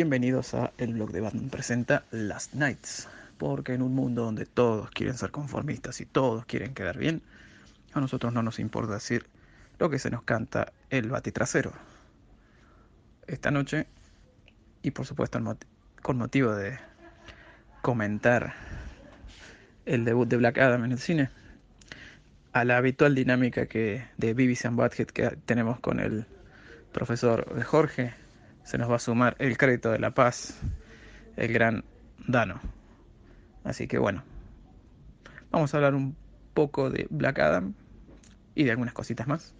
Bienvenidos a El blog de Batman presenta Last Nights, porque en un mundo donde todos quieren ser conformistas y todos quieren quedar bien, a nosotros no nos importa decir lo que se nos canta el batitrasero. Esta noche, y por supuesto con motivo de comentar el debut de Black Adam en el cine, a la habitual dinámica que de BBC and Butthead que tenemos con el profesor Jorge, se nos va a sumar el crédito de la paz, el gran Dano. Así que bueno, vamos a hablar un poco de Black Adam y de algunas cositas más.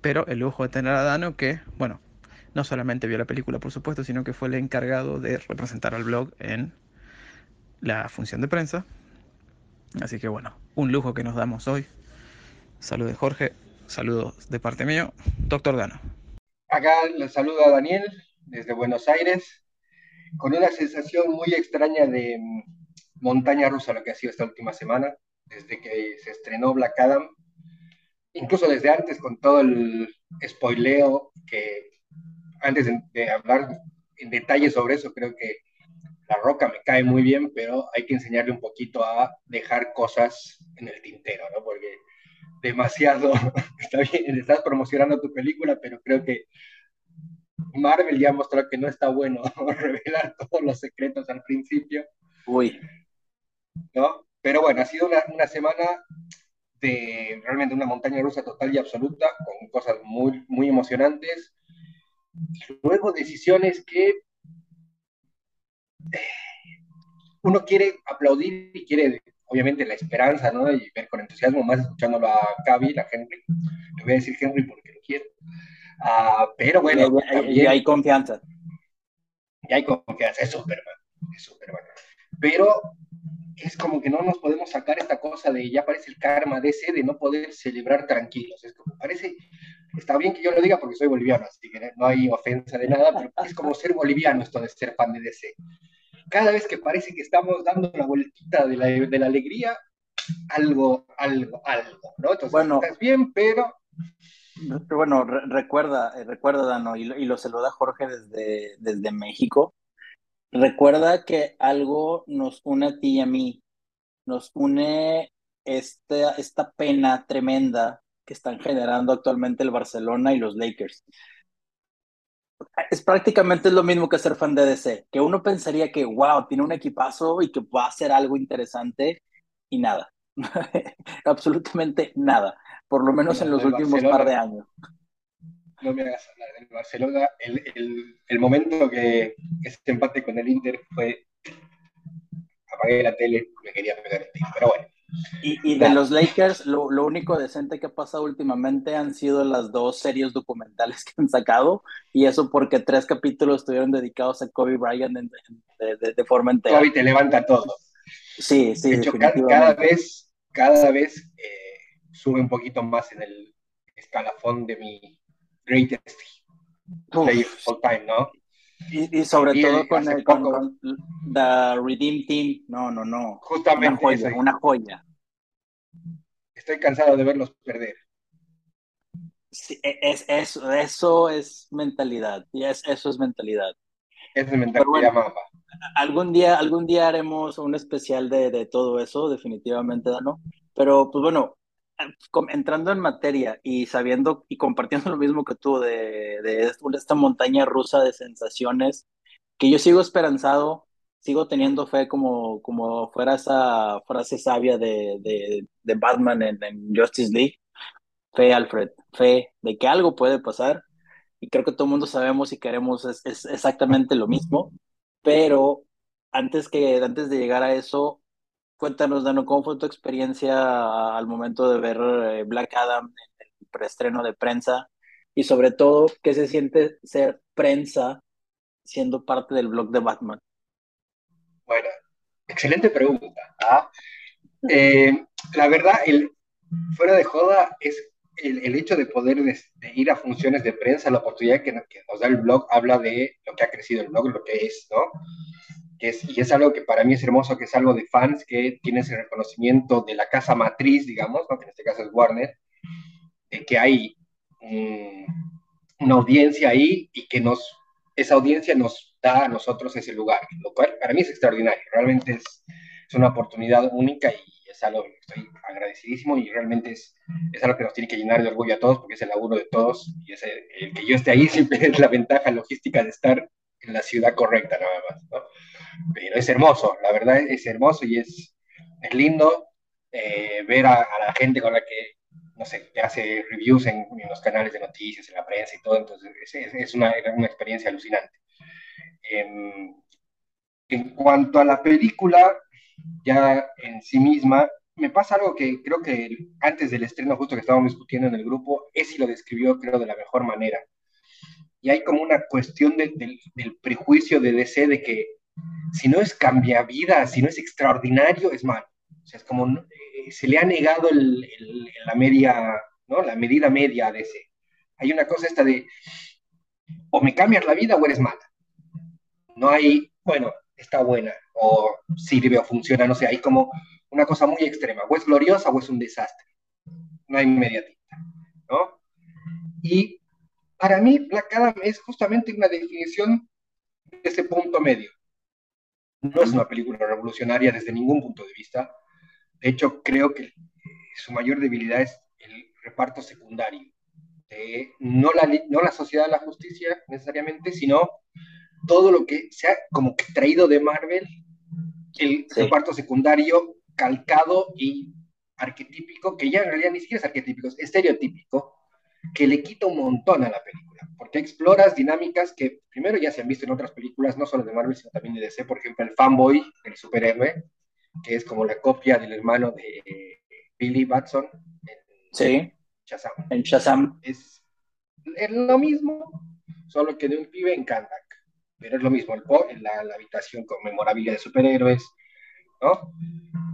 Pero el lujo de tener a Dano que, bueno, no solamente vio la película por supuesto, sino que fue el encargado de representar al blog en la función de prensa. Así que bueno, un lujo que nos damos hoy. Saludos Jorge, saludos de parte mío, doctor Dano. Acá les saluda Daniel desde Buenos Aires, con una sensación muy extraña de mm, montaña rusa lo que ha sido esta última semana, desde que se estrenó Black Adam, incluso desde antes con todo el spoileo que antes de, hablar en detalle sobre eso, creo que La Roca me cae muy bien, pero hay que enseñarle un poquito a dejar cosas en el tintero, ¿no? Porque demasiado, está bien, estás promocionando tu película, pero creo que Marvel ya mostró que no está bueno revelar todos los secretos al principio. Uy. ¿No? Pero bueno, ha sido una, una semana de realmente una montaña rusa total y absoluta, con cosas muy, muy emocionantes. Luego decisiones que eh, uno quiere aplaudir y quiere obviamente la esperanza, ¿no? Y ver con entusiasmo, más escuchándolo a Cavi, a Henry. Le voy a decir Henry porque lo quiero. Uh, pero bueno. Y, hay confianza. Y hay confianza, es Superman, es Superman. Pero es como que no nos podemos sacar esta cosa de ya parece el karma de ese de no poder celebrar tranquilos. Es como parece, está bien que yo lo diga porque soy boliviano, así que no hay ofensa de nada, pero es como ser boliviano esto de ser fan de DC cada vez que parece que estamos dando la vueltita de la, de la alegría, algo, algo, algo, ¿no? Entonces, bueno, estás bien, pero... Bueno, recuerda, eh, recuerda, Dano, y lo, y lo saluda Jorge desde, desde México. Recuerda que algo nos une a ti y a mí, nos une esta, esta pena tremenda que están generando actualmente el Barcelona y los Lakers es prácticamente lo mismo que ser fan de DC, que uno pensaría que, wow, tiene un equipazo y que va a hacer algo interesante y nada, absolutamente nada, por lo menos en los últimos par de años. No me hagas hablar del Barcelona, el, el, el momento que ese empate con el Inter fue, apagué la tele, me quería pegar el tiro, pero bueno. Y, de los Lakers, lo, único decente que ha pasado últimamente han sido las dos series documentales que han sacado, y eso porque tres capítulos estuvieron dedicados a Kobe Bryant de, forma entera. Kobe te levanta todo. Sí, sí. De hecho, cada vez, cada vez eh, sube un poquito más en el escalafón de mi greatest player all time, ¿no? Y, sobre todo con, el, con, The Redeem Team. No, no, no. Justamente. Una joya, una joya. Estoy cansado de verlos perder. Sí, e, es, eso, eso es mentalidad. Es, eso es mentalidad. Es mentalidad mapa. Algún día, algún día haremos un especial de, de todo eso, definitivamente, ¿no? Pero, pues bueno, entrando en materia y sabiendo y compartiendo lo mismo que tú de, de, esta montaña rusa de sensaciones, que yo sigo esperanzado, sigo teniendo fe como, como fuera esa frase sabia de, de, de Batman en, Justice League. Fe, Alfred, fe de que algo puede pasar. Y creo que todo el mundo sabemos y queremos es, es exactamente lo mismo. Pero antes, que, antes de llegar a eso, Cuéntanos, Dano, ¿cómo fue tu experiencia al momento de ver eh, Black Adam en el preestreno de prensa? Y sobre todo, ¿qué se siente ser prensa siendo parte del blog de Batman? Bueno, excelente pregunta. ¿ah? Eh, la verdad, fuera de joda, es el, hecho de poder ir a funciones de prensa, la oportunidad que, que, nos da el blog, habla de lo que ha crecido el blog, lo que es, ¿no? Y es algo que para mí es hermoso, que es algo de fans que tienen ese reconocimiento de la casa matriz, digamos, que en este caso es Warner, de que hay una audiencia ahí y que nos esa audiencia nos da a nosotros ese lugar, lo cual para mí es extraordinario, realmente es, es una oportunidad única y es algo que estoy agradecidísimo y realmente es, es algo que nos tiene que llenar de orgullo a todos porque es el laburo de todos y es el, que yo esté ahí siempre es la ventaja logística de estar en la ciudad correcta nada más, ¿no? Pero es hermoso, la verdad es hermoso y es, es lindo eh, ver a, a, la gente con la que, no sé, que hace reviews en, en, los canales de noticias, en la prensa y todo, entonces es, es una, una, experiencia alucinante. Eh, en cuanto a la película, ya en sí misma, me pasa algo que creo que antes del estreno, justo que estábamos discutiendo en el grupo, Esi lo describió, creo, de la mejor manera. Y hay como una cuestión de, de, del prejuicio de DC de que si no es cambia vida, si no es extraordinario, es malo. O sea, es como eh, se le ha negado el, la media, ¿no? La medida media a DC. Hay una cosa esta de o me cambias la vida o eres mala. No hay, bueno, está buena, o sirve o funciona, no sé, hay como una cosa muy extrema, o es gloriosa o es un desastre. No hay media tinta, ¿no? Y para mí, Black Adam es justamente una definición de ese punto medio. No es una película revolucionaria desde ningún punto de vista. De hecho, creo que su mayor debilidad es el reparto secundario. Eh, no, la, no la sociedad de la justicia necesariamente, sino todo lo que se ha como que traído de Marvel, el sí. reparto secundario calcado y arquetípico, que ya en realidad ni siquiera es arquetípico, es estereotípico, que le quita un montón a la película, porque exploras dinámicas que primero ya se han visto en otras películas, no solo de Marvel, sino también de DC, por ejemplo, el fanboy, el superhéroe, que es como la copia del hermano de Billy Batson en sí. Shazam. En Shazam. Es, es lo mismo, solo que de un pibe en Kandak pero es lo mismo, el, la, la habitación con memorabilia de superhéroes, ¿no?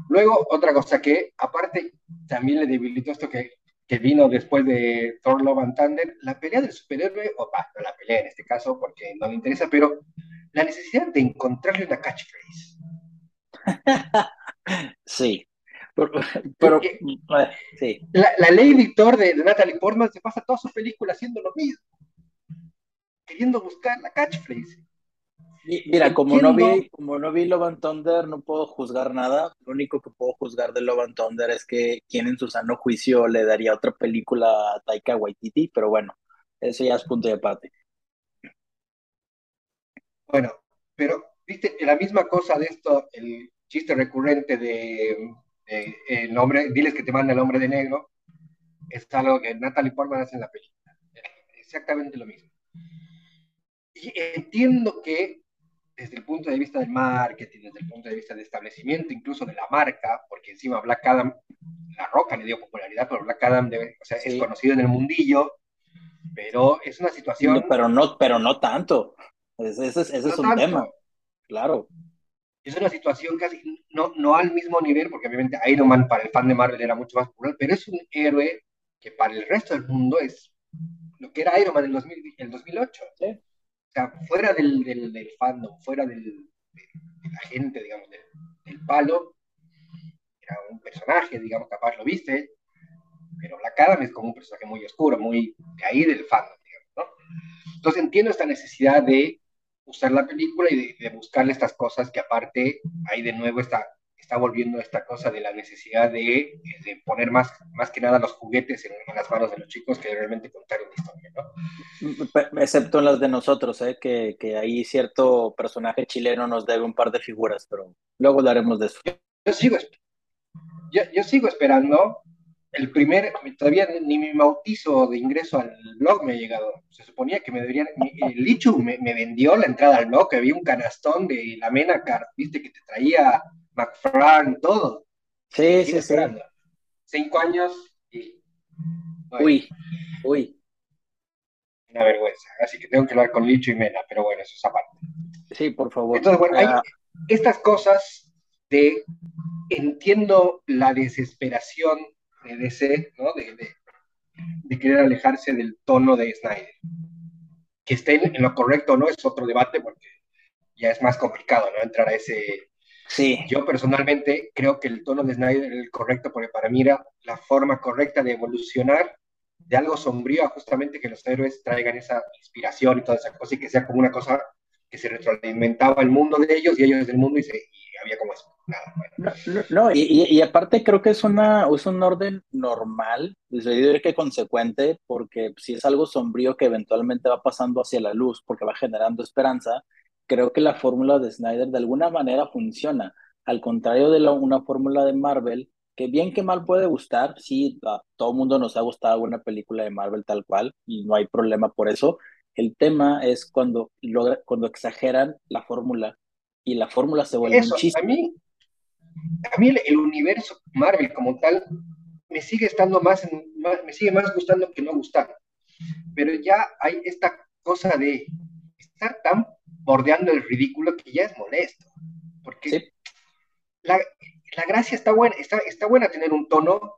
Luego, otra cosa que, aparte, también le debilitó esto que, que vino después de Thor Love and Thunder, la pelea del superhéroe, o bah, no la pelea en este caso, porque no le interesa, pero la necesidad de encontrarle una catchphrase. sí. Pero, pero sí. La, la, Lady Thor de, de Natalie Portman se pasa toda su película haciendo lo mismo, queriendo buscar la catchphrase. Mira, como no, vi, como no vi Love and Thunder, no puedo juzgar nada. Lo único que puedo juzgar de Love and Thunder es que quien en su sano juicio le daría otra película a Taika Waititi, pero bueno, eso ya es punto de aparte. Bueno, pero, viste, la misma cosa de esto, el chiste recurrente de, de el hombre, diles que te manda el hombre de negro, es algo que Natalie Portman hace en la película. Exactamente lo mismo. Y entiendo que desde el punto de vista del marketing, desde el punto de vista del establecimiento, incluso de la marca, porque encima Black Adam, La Roca le dio popularidad, pero Black Adam debe, o sea, sí. es conocido en el mundillo, pero es una situación... No, pero, no, pero no tanto, ese, ese, ese no es un tanto. tema, claro. Es una situación casi, no, no al mismo nivel, porque obviamente Iron Man para el fan de Marvel era mucho más popular, pero es un héroe que para el resto del mundo es lo que era Iron Man en el, 2000, el 2008. Sí. Sea, fuera del, fandom, fuera del, de, la gente, digamos, del, palo, era un personaje, digamos, capaz lo viste, pero Black Adam es como un personaje muy oscuro, muy de ahí del fandom, digamos, ¿no? Entonces entiendo esta necesidad de usar la película y de, de buscarle estas cosas que aparte hay de nuevo esta está volviendo esta cosa de la necesidad de, de, poner más, más que nada los juguetes en, en, las manos de los chicos que realmente contar una historia, ¿no? Excepto en las de nosotros, ¿eh? que, que ahí cierto personaje chileno nos debe un par de figuras, pero luego hablaremos de eso. Yo, yo sigo, yo, yo, sigo esperando el primer, todavía ni mi bautizo de ingreso al blog me ha llegado. Se suponía que me deberían, el Lichu me, me vendió la entrada al blog, que había un canastón de la Menacart, viste, que te traía McFarlane, todo. Sí, sí, sí. Cinco años y. Uy, uy. Una vergüenza. Así que tengo que hablar con Licho y Mena, pero bueno, eso es aparte. Sí, por favor. Entonces, bueno, hay estas cosas de. Entiendo la desesperación de DC, ¿no? De, de, de querer alejarse del tono de Snyder. Que estén en lo correcto o no es otro debate porque ya es más complicado, ¿no? Entrar a ese Sí. Yo personalmente creo que el tono de Snyder es el correcto porque para mí era la forma correcta de evolucionar de algo sombrío a justamente que los héroes traigan esa inspiración y toda esa cosa y que sea como una cosa que se retroalimentaba el mundo de ellos y ellos del mundo y, se, y había como eso. No, y, aparte creo que es, una, es un orden normal, yo diría que consecuente, porque si es algo sombrío que eventualmente va pasando hacia la luz, porque va generando esperanza, creo que la fórmula de Snyder de alguna manera funciona. Al contrario de la, una fórmula de Marvel, que bien que mal puede gustar, sí, a todo mundo nos ha gustado una película de Marvel tal cual, y no hay problema por eso. El tema es cuando, logra, cuando exageran la fórmula y la fórmula se vuelve un chiste. A mí, a mí el, universo Marvel como tal me sigue estando más, me sigue más gustando que no gustar. Pero ya hay esta cosa de estar tan bordeando el ridículo que ya es molesto. Porque la, la, gracia está buena, está, está buena tener un tono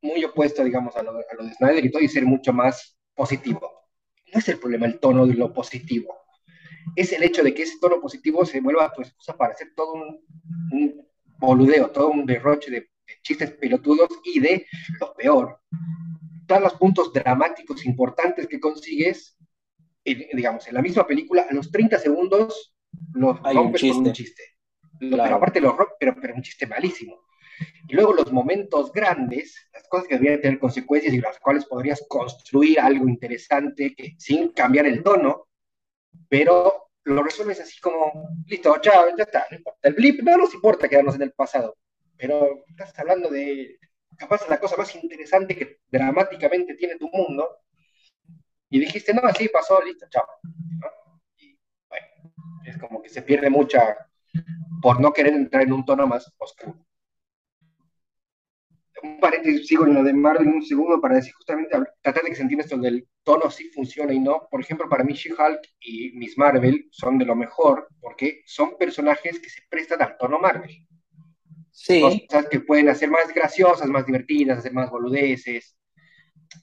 muy opuesto, digamos, a lo, a lo de Snyder y todo y ser mucho más positivo. No es el problema el tono de lo positivo. Es el hecho de que ese tono positivo se vuelva pues para hacer todo un, un boludeo, todo un derroche de, chistes pelotudos y de lo peor. Todos los puntos dramáticos importantes que consigues, digamos, en la misma película, a los 30 segundos los rompes con un chiste. Pero aparte los rompes, pero, pero un chiste malísimo. Y luego los momentos grandes, las cosas que deberían tener consecuencias y las cuales podrías construir algo interesante que, sin cambiar el tono, pero lo resuelves así como, listo, chao, ya está, no importa. El blip no nos importa quedarnos en el pasado, pero estás hablando de, capaz, la cosa más interesante que dramáticamente tiene tu mundo, y dijiste, no, así pasó, listo, chao. Y bueno, es como que se pierde mucha por no querer entrar en un tono más oscuro un paréntesis, sigo en lo de Marvel un segundo para decir justamente, tratar de que se entienda esto del tono sí funciona y no. Por ejemplo, para mí She-Hulk y Miss Marvel son de lo mejor porque son personajes que se prestan al tono Marvel. Sí. Cosas que pueden hacer más graciosas, más divertidas, hacer más boludeces,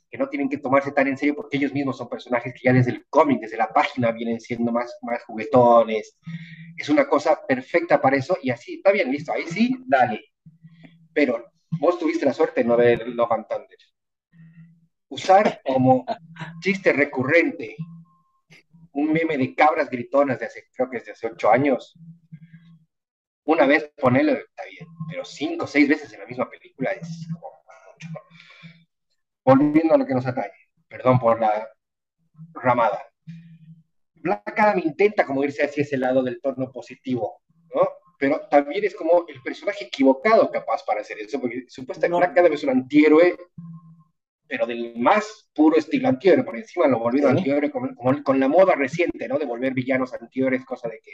que no tienen que tomarse tan en serio porque ellos mismos son personajes que ya desde el cómic, desde la página, vienen siendo más, más juguetones. Es una cosa perfecta para eso y así, está bien, listo, ahí sí, dale. Pero vos tuviste la suerte de no ver Love and Thunder. Usar como chiste recurrente un meme de cabras gritonas de hace, creo que es de hace ocho años. Una vez ponerlo está bien, pero cinco o seis veces en la misma película es como mucho. Volviendo a lo que nos atañe, perdón por la ramada. Black Adam intenta como irse hacia ese lado del tono positivo, ¿no? pero también es como el personaje equivocado capaz para hacer eso, porque supuestamente no. cada vez un antihéroe, pero del más puro estilo antihéroe, por encima lo volvieron antihéroe como, con la moda reciente, ¿no? De volver villanos antihéroes, cosa de que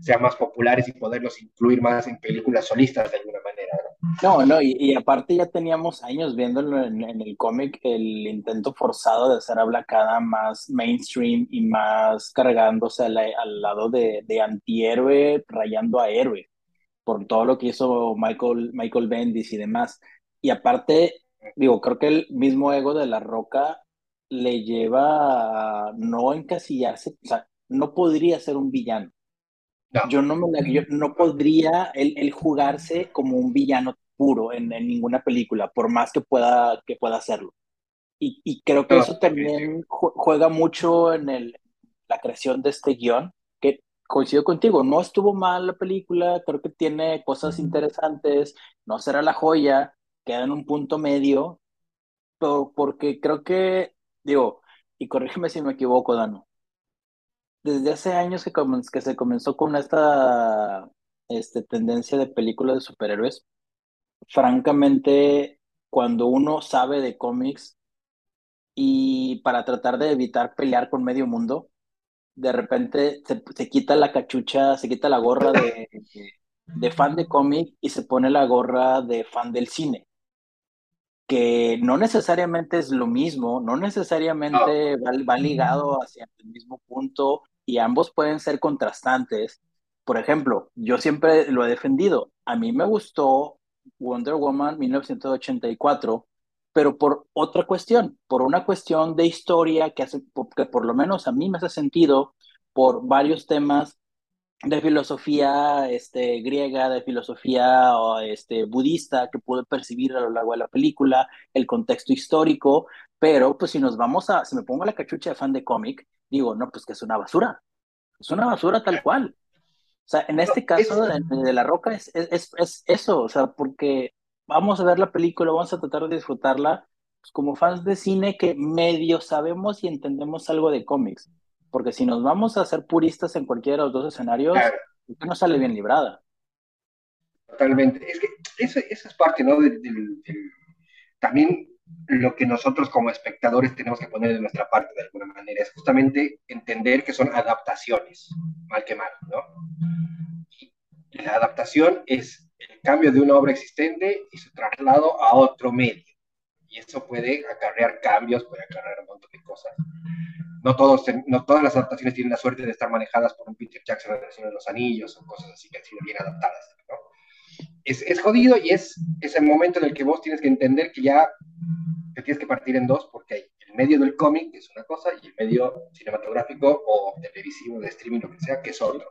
sean más populares y poderlos incluir más en películas solistas de alguna manera. No, no, y, aparte ya teníamos años viéndolo en, el cómic, el intento forzado de hacer a Black más mainstream y más cargándose al, lado de, de, antihéroe, rayando a héroe, por todo lo que hizo Michael, Michael Bendis y demás. Y aparte, digo, creo que el mismo ego de La Roca le lleva a no encasillarse, o sea, no podría ser un villano yo no, me yo no podría él, jugarse como un villano puro en, ninguna película, por más que pueda, que pueda hacerlo. Y, y creo que eso también juega mucho en el, la creación de este guion, que coincido contigo, no estuvo mal la película, creo que tiene cosas interesantes, no será la joya, queda en un punto medio, pero porque creo que, digo, y corrígeme si me equivoco, Dano, desde hace años que, que se comenzó con esta este, tendencia de películas de superhéroes, francamente, cuando uno sabe de cómics y para tratar de evitar pelear con medio mundo, de repente se, quita la cachucha, se quita la gorra de, de fan de cómic y se pone la gorra de fan del cine. Que no necesariamente es lo mismo, no necesariamente va, va, ligado hacia el mismo punto y ambos pueden ser contrastantes. Por ejemplo, yo siempre lo he defendido. A mí me gustó Wonder Woman 1984, pero por otra cuestión, por una cuestión de historia que, hace, que por lo menos a mí me hace sentido por varios temas de filosofía este, griega, de filosofía este, budista que pude percibir a lo largo de la película, el contexto histórico, pero pues si nos vamos a, si me pongo la cachucha de fan de cómic, digo, no, pues que es una basura, es una basura tal cual. O sea, en este caso de, La Roca es, es, es, eso, o sea, porque vamos a ver la película, vamos a tratar de disfrutarla pues, como fans de cine que medio sabemos y entendemos algo de cómics porque si nos vamos a ser puristas en cualquiera de los dos escenarios, no sale bien librada. Totalmente. Es que eso, es parte, ¿no? también lo que nosotros como espectadores tenemos que poner de nuestra parte de alguna manera es justamente entender que son adaptaciones, mal que mal, ¿no? Y la adaptación es el cambio de una obra existente y su traslado a otro medio. Y eso puede acarrear cambios, puede acarrear un montón de cosas no, no todas las adaptaciones tienen la suerte de estar manejadas por un Peter Jackson en de los Anillos o cosas así que han sido bien adaptadas. Es, es, jodido y es, es el momento en el que vos tienes que entender que ya te tienes que partir en dos porque hay el medio del cómic, que es una cosa, y el medio cinematográfico o televisivo, de streaming, lo que sea, que es otro.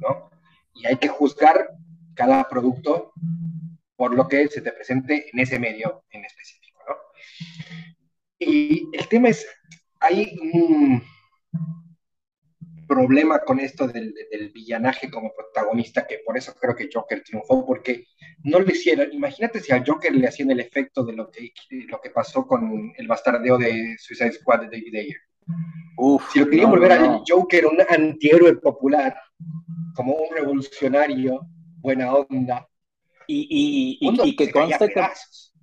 ¿no? Y hay que juzgar cada producto por lo que se te presente en ese medio en específico. ¿no? Y el tema es, hay un problema con esto del, villanaje como protagonista, que por eso creo que Joker triunfó, porque no le hicieron, imagínate si al Joker le hacían el efecto de lo que, lo que pasó con el bastardeo de Suicide Squad de David Ayer. si lo querían volver al Joker un antihéroe popular, como un revolucionario, buena onda. Y, y, y que conste que,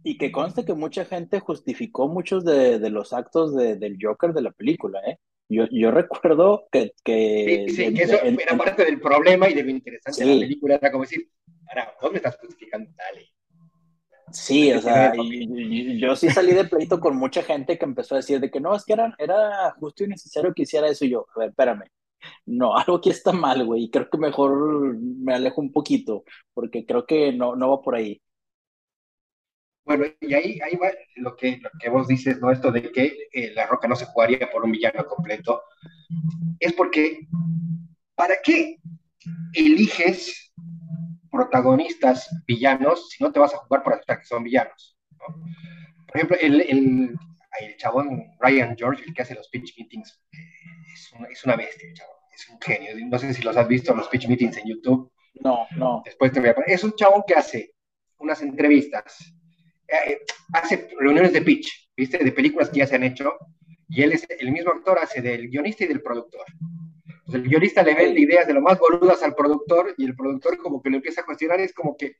y que conste que mucha gente justificó muchos de, de los actos de, del Joker de la película, ¿eh? Yo, yo recuerdo que... que sí, que eso era parte del problema y de lo interesante de la película, era como decir, ahora, vos me estás justificando, dale. Sí, o sea, yo sí salí de pleito con mucha gente que empezó a decir de que no, es que era, era justo y necesario que hiciera eso y yo, a ver, espérame, no, algo aquí está mal, güey, y creo que mejor me alejo un poquito, porque creo que no, no va por ahí. Bueno, y ahí, ahí va lo que, lo que vos dices, ¿no? Esto de que eh, La Roca no se jugaría por un villano completo. Es porque, ¿para qué eliges protagonistas villanos si no te vas a jugar por aceptar que son villanos? Por ejemplo, el, el, el, chabón Ryan George, el que hace los pitch meetings, es una, es una bestia, el chabón. Es un genio. No sé si los has visto, los pitch meetings en YouTube. No, no. Después te voy a Es un chabón que hace unas entrevistas eh, hace reuniones de pitch, ¿viste? De películas que ya se han hecho, y él es el mismo actor, hace del guionista y del productor. el guionista le vende ideas de lo más boludas al productor, y el productor como que lo empieza a cuestionar, es como que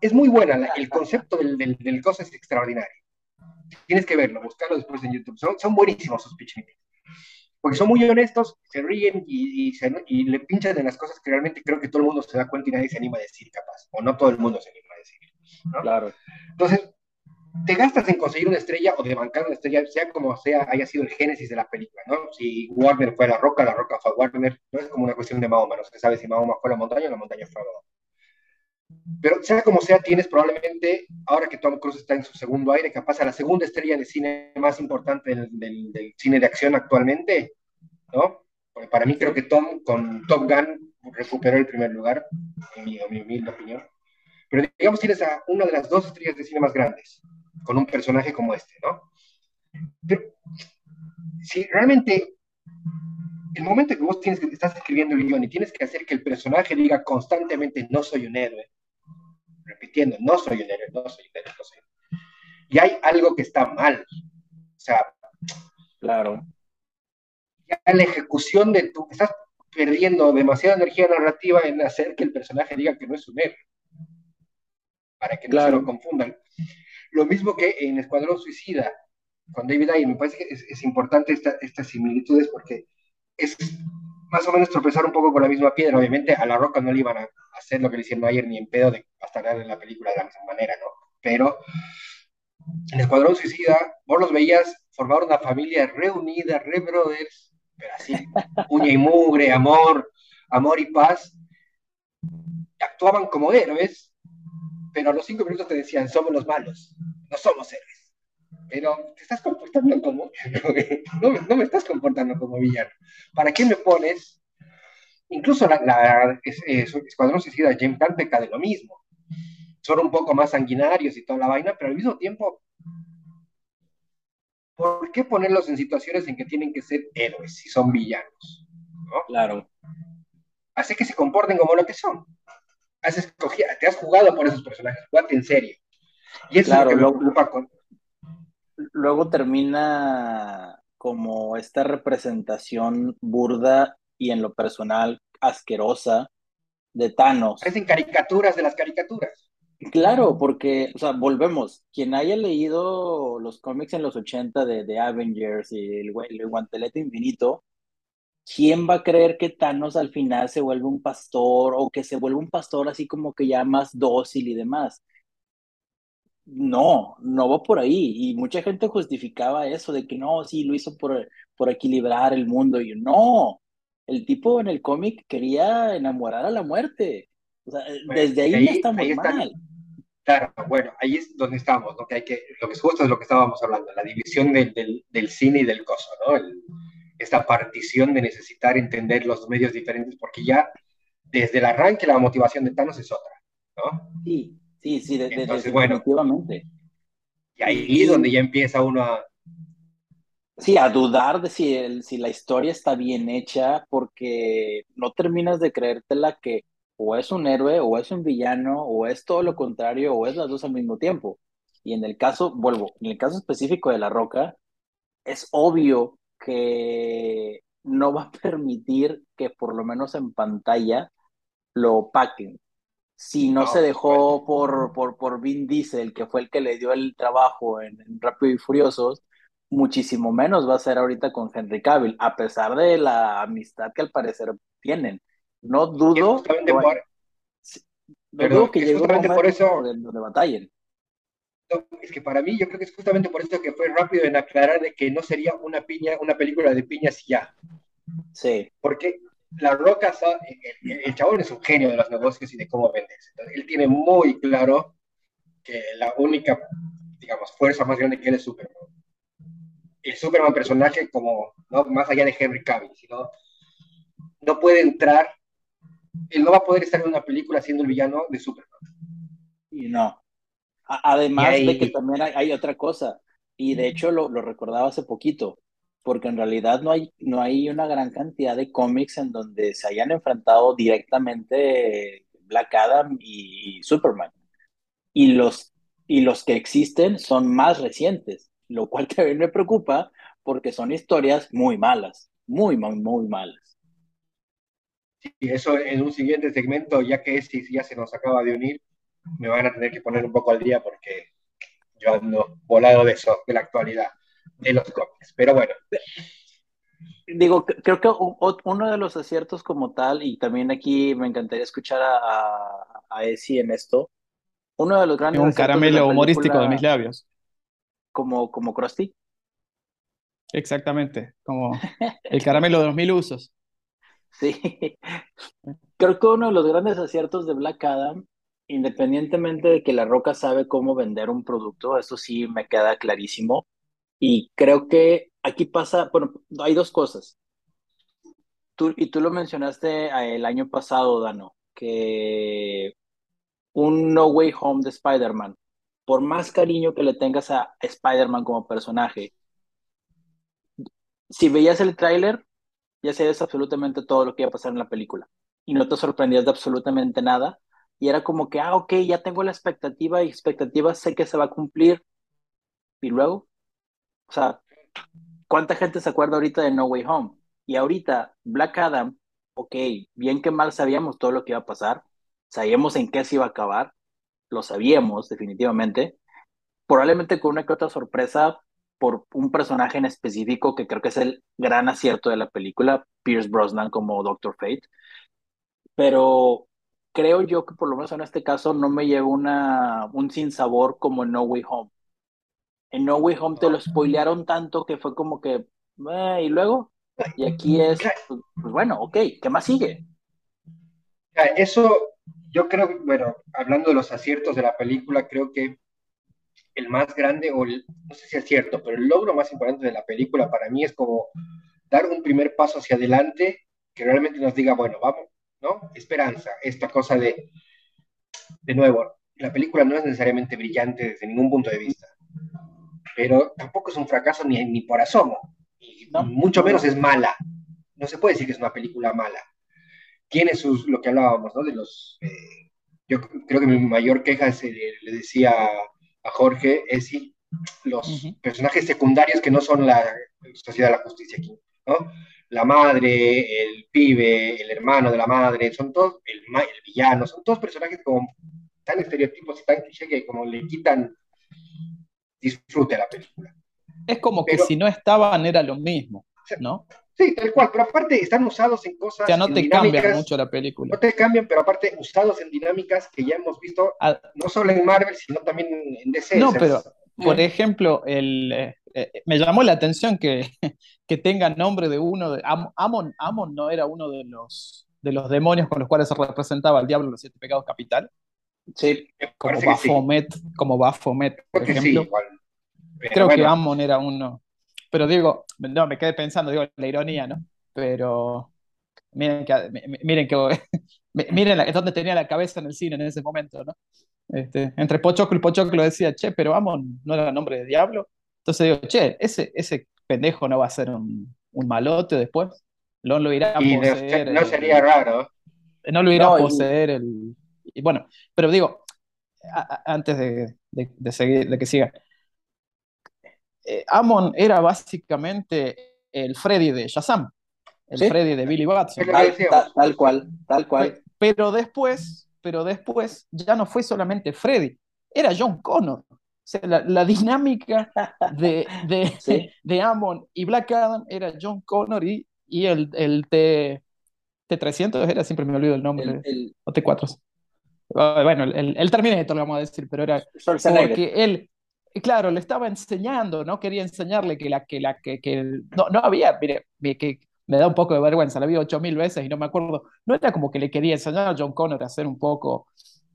es muy buena, el concepto del, del, del, cosa es extraordinario. Tienes que verlo, buscarlo después en YouTube. Son, son buenísimos sus pitch meetings. Porque son muy honestos, se ríen y, y, se, y, le pinchan en las cosas que realmente creo que todo el mundo se da cuenta y nadie se anima a decir, capaz. O no todo el mundo se anima a decir. Claro. Entonces, te gastas en conseguir una estrella o de bancar una estrella, sea como sea, haya sido el génesis de la película, ¿no? Si Warner fue la roca, la roca fue Warner, no es como una cuestión de Mahoma, no se sabe si Mahoma fue la montaña o la montaña fue Mahoma. Pero sea como sea, tienes probablemente, ahora que Tom Cruise está en su segundo aire, que pasa la segunda estrella de cine más importante del, del, cine de acción actualmente, ¿no? Porque para mí creo que Tom con Top Gun recuperó el primer lugar, en mi, en mi humilde opinión. Pero digamos, tienes a una de las dos estrellas de cine más grandes, con un personaje como este, ¿no? Pero si realmente el momento que vos tienes que estás escribiendo el guion y tienes que hacer que el personaje diga constantemente no soy un héroe, repitiendo no soy un héroe, no soy un héroe, no soy un héroe, y hay algo que está mal. O sea, claro. Ya la ejecución de tu, estás perdiendo demasiada energía narrativa en hacer que el personaje diga que no es un héroe para que no se lo confundan. Lo mismo que en Escuadrón Suicida, con David Ayer, me parece que es, importante estas similitudes porque es más o menos tropezar un poco con la misma piedra. Obviamente a La Roca no le iban a hacer lo que le hicieron ayer ni en pedo de estar en la película de la misma manera, ¿no? Pero en Escuadrón Suicida, vos los veías formar una familia reunida, re brothers, pero así, uña y mugre, amor, amor y paz. Actuaban como héroes pero a los cinco minutos te decían, somos los malos, no somos héroes. Pero te estás comportando como, no, no me estás comportando como villano. ¿Para qué me pones incluso la, la Escuadrón Suicida James Gunn peca de lo mismo. Son un poco más sanguinarios y toda la vaina, pero al mismo tiempo, ¿por qué ponerlos en situaciones en que tienen que ser héroes si son villanos? Claro. Así que se comporten como lo que son. Has escogido, te has jugado por esos personajes, jugate en serio. Y eso claro, es lo que me luego, con... luego termina como esta representación burda y en lo personal asquerosa de Thanos. Parecen caricaturas de las caricaturas. Claro, porque, o sea, volvemos. Quien haya leído los cómics en los 80 de, de Avengers y el, el, guantelete infinito, ¿quién va a creer que Thanos al final se vuelve un pastor o que se vuelve un pastor así como que ya más dócil y demás? No, no va por ahí. Y mucha gente justificaba eso de que no, sí, lo hizo por, por equilibrar el mundo. Y yo, no, el tipo en el cómic quería enamorar a la muerte. O sea, desde ahí, ya estamos mal. Claro, bueno, ahí es donde estamos, ¿no? Que hay que, lo que es justo es lo que estábamos hablando, la división del, del, cine y del coso, ¿no? Esta partición de necesitar entender los medios diferentes, porque ya desde el arranque la motivación de Thanos es otra, ¿no? Sí, sí, sí, de, Entonces, definitivamente. y ahí es donde ya empieza uno a, Sí, a dudar de si, si la historia está bien hecha, porque no terminas de creértela que o es un héroe, o es un villano, o es todo lo contrario, o es las dos al mismo tiempo. Y en el caso, vuelvo, en el caso específico de La Roca, es obvio que no va a permitir que por lo menos en pantalla lo opaquen. Si no, se dejó por, por, por Vin Diesel, que fue el que le dio el trabajo en, en Rápido y Furiosos, muchísimo menos va a ser ahorita con Henry Cavill, a pesar de la amistad que al parecer tienen. No dudo, no dudo que llegue un por eso, donde, batallen. Es que para mí yo creo que es justamente por eso que fue rápido en aclarar de que no sería una piña, una película de piñas y ya. Sí. Porque la Roca, el, el, chabón es un genio de los negocios y de cómo vendes. él tiene muy claro que la única, digamos, fuerza más grande que él es Superman el Superman personaje como, ¿no? más allá de Henry Cavill, sino no puede entrar, él no va a poder estar en una película siendo el villano de Superman. Y no. Además de que también hay, otra cosa, y de hecho lo, lo, recordaba hace poquito, porque en realidad no hay, no hay una gran cantidad de cómics en donde se hayan enfrentado directamente Black Adam y, y Superman. Y los, y los que existen son más recientes lo cual también me preocupa porque son historias muy malas, muy, muy, muy malas. Sí, eso en un siguiente segmento, ya que este ya se nos acaba de unir, me van a tener que poner un poco al día porque yo ando volado de eso, de la actualidad, de los cómics. Pero bueno. Digo, creo que uno de los aciertos como tal, y también aquí me encantaría escuchar a, a, a en esto, uno de los grandes... Un caramelo humorístico de mis labios como, como Krusty. Exactamente, como el caramelo de los mil usos. Sí, creo que uno de los grandes aciertos de Black Adam, independientemente de que La Roca sabe cómo vender un producto, eso sí me queda clarísimo. Y creo que aquí pasa, bueno, hay dos cosas. Tú, y tú lo mencionaste eh, el año pasado, Dano, que un No Way Home de Spider-Man por más cariño que le tengas a Spider-Man como personaje, si veías el tráiler, ya sabías absolutamente todo lo que iba a pasar en la película y no te sorprendías de absolutamente nada. Y era como que, ah, ok, ya tengo la expectativa y expectativa sé que se va a cumplir. Y luego, o sea, ¿cuánta gente se acuerda ahorita de No Way Home? Y ahorita, Black Adam, ok, bien que mal sabíamos todo lo que iba a pasar, sabíamos en qué se iba a acabar, lo sabíamos definitivamente, probablemente con una que otra sorpresa por un personaje en específico que creo que es el gran acierto de la película, Pierce Brosnan como Doctor Fate, pero creo yo que por lo menos en este caso no me llegó una, un sinsabor como en No Way Home. En No Way Home te lo spoilearon tanto que fue como que, eh, y luego, y aquí es, pues, pues bueno, ok, ¿qué más sigue? Eso yo creo, bueno, hablando de los aciertos de la película, creo que el más grande, o no sé si es cierto, pero el logro más importante de la película para mí es como dar un primer paso hacia adelante que realmente nos diga, bueno, vamos, ¿no? Esperanza, esta cosa de, de nuevo, la película no es necesariamente brillante desde ningún punto de vista, pero tampoco es un fracaso ni, ni por asomo, y mucho menos es mala. No se puede decir que es una película mala. Tiene sus, lo que hablábamos, ¿no? De los, eh, yo creo que mi mayor queja, es, le decía a Jorge, es si los personajes secundarios que no son la Sociedad de la Justicia aquí, ¿no? La madre, el pibe, el hermano de la madre, son todos, el, el villano, son todos personajes como tan estereotipos y tan cliché que como le quitan disfrute a la película. Es como que si no estaban era lo mismo, ¿no? Sí, tal cual, pero aparte están usados en cosas. O sea, no te cambian mucho la película. No te cambian, pero aparte usados en dinámicas que ya hemos visto, no solo en Marvel, sino también en DC. No, pero, por ejemplo, el, eh, eh, me llamó la atención que, que tenga nombre de uno de. Amon, Amon no era uno de los, de los demonios con los cuales se representaba el diablo los siete pecados capital. Sí, como Baphomet, como Baphomet, por ejemplo. Creo que Amon era uno. Pero digo, no, me quedé pensando, digo, la ironía, ¿no? Pero miren que, miren que, miren es donde tenía la cabeza en el cine en ese momento, ¿no? Este, entre Pochoclo y Pochoclo decía, che, pero Amon no era nombre de diablo. Entonces digo, che, ese, ese pendejo no va a ser un, un malote después. No lo irá a poseer. No, sería raro. No lo irá a poseer el. Y bueno, pero digo, antes de, de, seguir, de que siga, eh, Amon era básicamente el Freddy de Shazam, el Freddy de Billy Batson. Tal, cual, tal cual. Pero después, pero después ya no fue solamente Freddy, era John Connor. Sea, la, dinámica de, de, de, Amon y Black Adam era John Connor y, y el, el T, T300 era, siempre me olvido el nombre, el, o T4. Ah, bueno, el, el Terminator, lo vamos a decir, pero era porque él, claro, le estaba enseñando, ¿no? Quería enseñarle que la que la que, que no, no había, mire, que me da un poco de vergüenza, la vi ocho mil veces y no me acuerdo, no era como que le quería enseñar a John Connor a ser un poco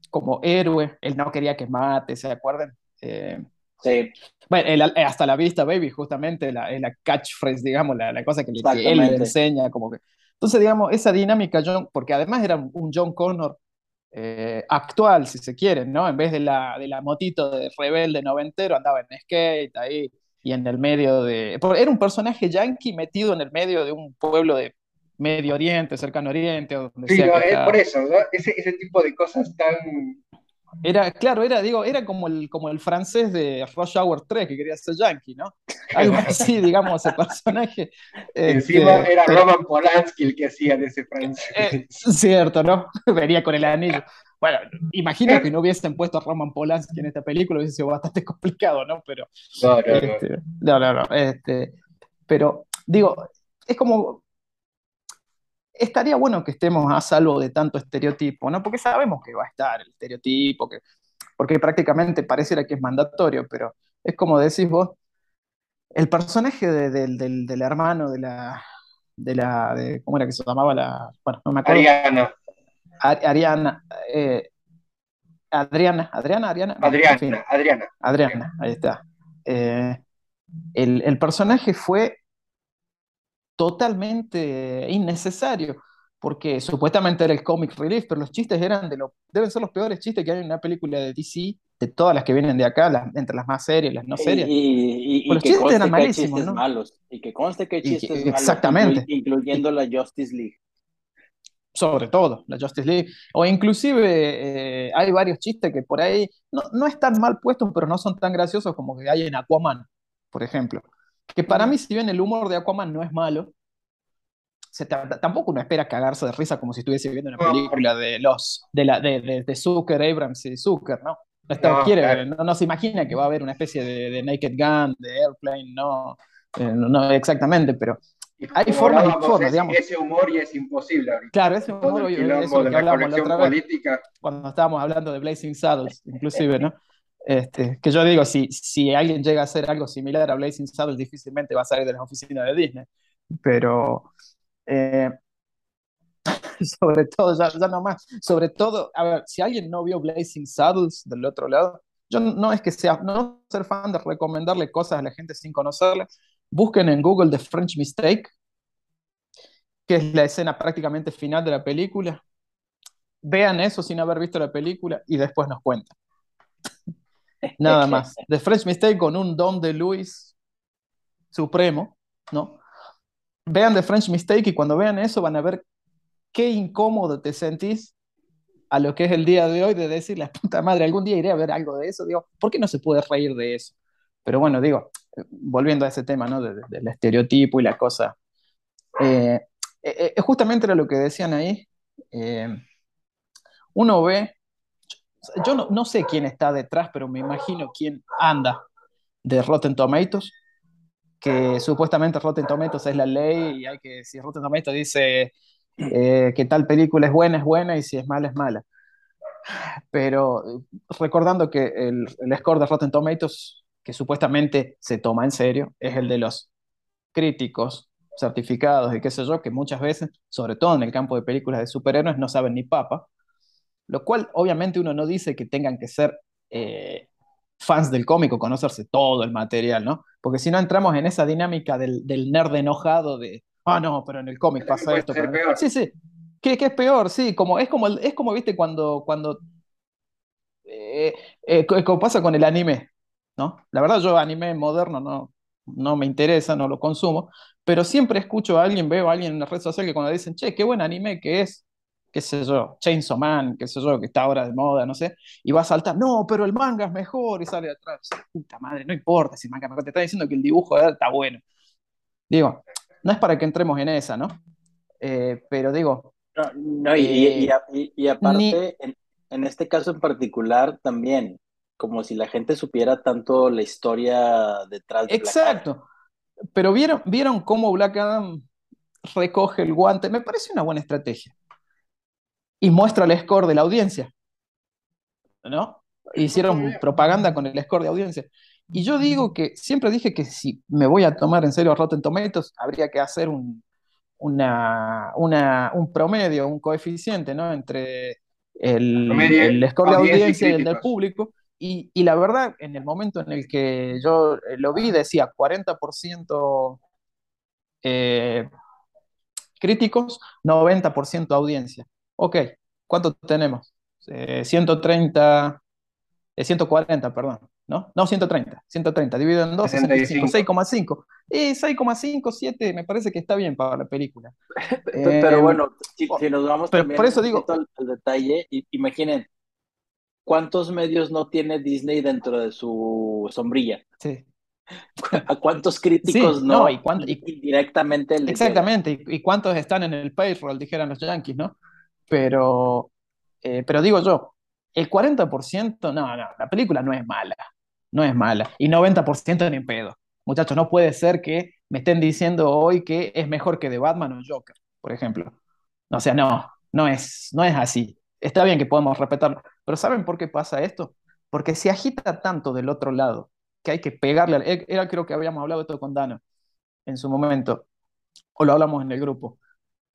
como héroe, él no quería que mate, ¿se acuerdan? Eh, sí. Bueno, hasta la vista, baby, justamente, la, la catchphrase, digamos, la, la cosa que, él le enseña, como que... Entonces, digamos, esa dinámica, John, porque además era un John Connor eh, actual, si se quiere, ¿no? En vez de la, de la motito de rebelde noventero, andaba en skate ahí y en el medio de... Era un personaje yankee metido en el medio de un pueblo de Medio Oriente, Cercano Oriente, o donde sí, por eso, ¿no? Ese, ese tipo de cosas tan era, claro, era, digo, era como el, como el francés de Rush Hour 3 que quería ser yankee, ¿no? Algo así, digamos, ese personaje. Encima este, era Roman Polanski el que hacía de ese francés. Eh, cierto, ¿no? Venía con el anillo. Bueno, imagino que no hubiesen puesto a Roman Polanski en esta película, hubiese sido bastante complicado, ¿no? Pero. No, no, no. Este, no, no, no este, pero, digo, es como estaría bueno que estemos a salvo de tanto estereotipo, ¿no? Porque sabemos que va a estar el estereotipo, que, porque prácticamente pareciera que es mandatorio, pero es como decís vos, el personaje del, hermano de la, de la, ¿cómo era que se llamaba la, bueno, no me acuerdo. Ariana. Ariana, eh, Adriana, Adriana, Adriana. Adriana, Adriana. Adriana, ahí está. Eh, el, el, personaje fue totalmente innecesario, porque supuestamente era el comic relief, pero los chistes eran de lo, deben ser los peores chistes que hay en una película de DC, de todas las que vienen de acá, entre las más serias, las no serias. Y, los chistes eran malísimos, malos, y que conste que hay chistes exactamente. incluyendo la Justice League. Sobre todo, la Justice League. O inclusive eh, hay varios chistes que por ahí no, no están mal puestos, pero no son tan graciosos como que hay en Aquaman, por ejemplo. Que para mí, si bien el humor de Aquaman no es malo, se tampoco uno espera cagarse de risa como si estuviese viendo una película de los de la de, de, Zucker, Abrams y Zucker, ¿no? No, quiere, no, se imagina que va a haber una especie de, Naked Gun, de Airplane, no, eh, no exactamente, pero hay formas y formas, digamos. Ese humor y es imposible. Claro, ese humor y eso que hablamos la otra política. vez, cuando estábamos hablando de Blazing Saddles, inclusive, ¿no? Este, que yo digo, si, si alguien llega a hacer algo similar a Blazing Saddles, difícilmente va a salir de las oficinas de Disney. Pero, eh, sobre todo, ya, ya no más, sobre todo, a ver, si alguien no vio Blazing Saddles del otro lado, yo no es que sea, no ser fan de recomendarle cosas a la gente sin conocerle, busquen en Google The French Mistake, que es la escena prácticamente final de la película. Vean eso sin haber visto la película y después nos cuentan. Nada más. The French Mistake con un Don de Luis supremo, ¿no? Vean The French Mistake y cuando vean eso van a ver qué incómodo te sentís a lo que es el día de hoy de decir, la puta madre, algún día iré a ver algo de eso. Digo, ¿por qué no se puede reír de eso? Pero bueno, digo, volviendo a ese tema, ¿no? del estereotipo y la cosa. Eh, eh, eh, justamente era lo que decían ahí. uno ve yo no, sé quién está detrás, pero me imagino quién anda de Rotten Tomatoes, que supuestamente Rotten Tomatoes es la ley y hay que, si Rotten Tomatoes dice eh, que tal película es buena, es buena y si es mala, es mala. Pero recordando que el, el score de Rotten Tomatoes, que supuestamente se toma en serio, es el de los críticos certificados y qué sé yo, que muchas veces, sobre todo en el campo de películas de superhéroes, no saben ni papa lo cual obviamente uno no dice que tengan que ser eh, fans del cómic o conocerse todo el material, ¿no? Porque si no entramos en esa dinámica del, nerd enojado de, ah, no, pero en el cómic pasa esto. Sí, sí, ¿Qué, es peor? Sí, como, es, como, es como, viste, cuando, cuando eh, eh, como pasa con el anime, ¿no? La verdad yo anime moderno no, no me interesa, no lo consumo, pero siempre escucho a alguien, veo a alguien en la red social que cuando dicen, che, qué buen anime que es, qué sé yo, Chainsaw Man, qué sé yo, que está ahora de moda, no sé, y va a saltar, no, pero el manga es mejor, y sale atrás, puta madre, no importa si el manga es mejor, te está diciendo que el dibujo está bueno. Digo, no es para que entremos en esa, ¿no? Eh, pero digo... No, y, eh, aparte, en, este caso en particular, también, como si la gente supiera tanto la historia detrás de Exacto. Pero vieron, vieron cómo Black Adam recoge el guante. Me parece una buena estrategia y muestra el score de la audiencia. ¿No? Hicieron propaganda con el score de audiencia. Y yo digo que, siempre dije que si me voy a tomar en serio Rotten Tomatoes, habría que hacer un, una, un promedio, un coeficiente, ¿no? Entre el, el score de audiencia y, el del público. Y, y, la verdad, en el momento en el que yo lo vi, decía 40% eh, críticos, 90% audiencia. Ok, ¿cuánto tenemos? 130, eh, 140, eh, perdón, ¿no? No, 130, 130, dividido en 2, 6,5. Y 6,5, 7, me parece que está bien para la película. Pero eh, bueno, si, nos vamos pero por eso digo, al, detalle, imaginen, ¿cuántos medios no tiene Disney dentro de su sombrilla? Sí. ¿A cuántos críticos no? y directamente Exactamente, y, cuántos están en el payroll, dijeran los yankees, ¿no? Pero, eh, pero digo yo, el 40%, no, no, la película no es mala, no es mala. Y 90% ni en pedo. Muchachos, no puede ser que me estén diciendo hoy que es mejor que The Batman o Joker, por ejemplo. O sea, no, no es, no es así. Está bien que podemos respetarlo, pero ¿saben por qué pasa esto? Porque se agita tanto del otro lado que hay que pegarle. Era creo que habíamos hablado esto con Dano en su momento, o lo hablamos en el grupo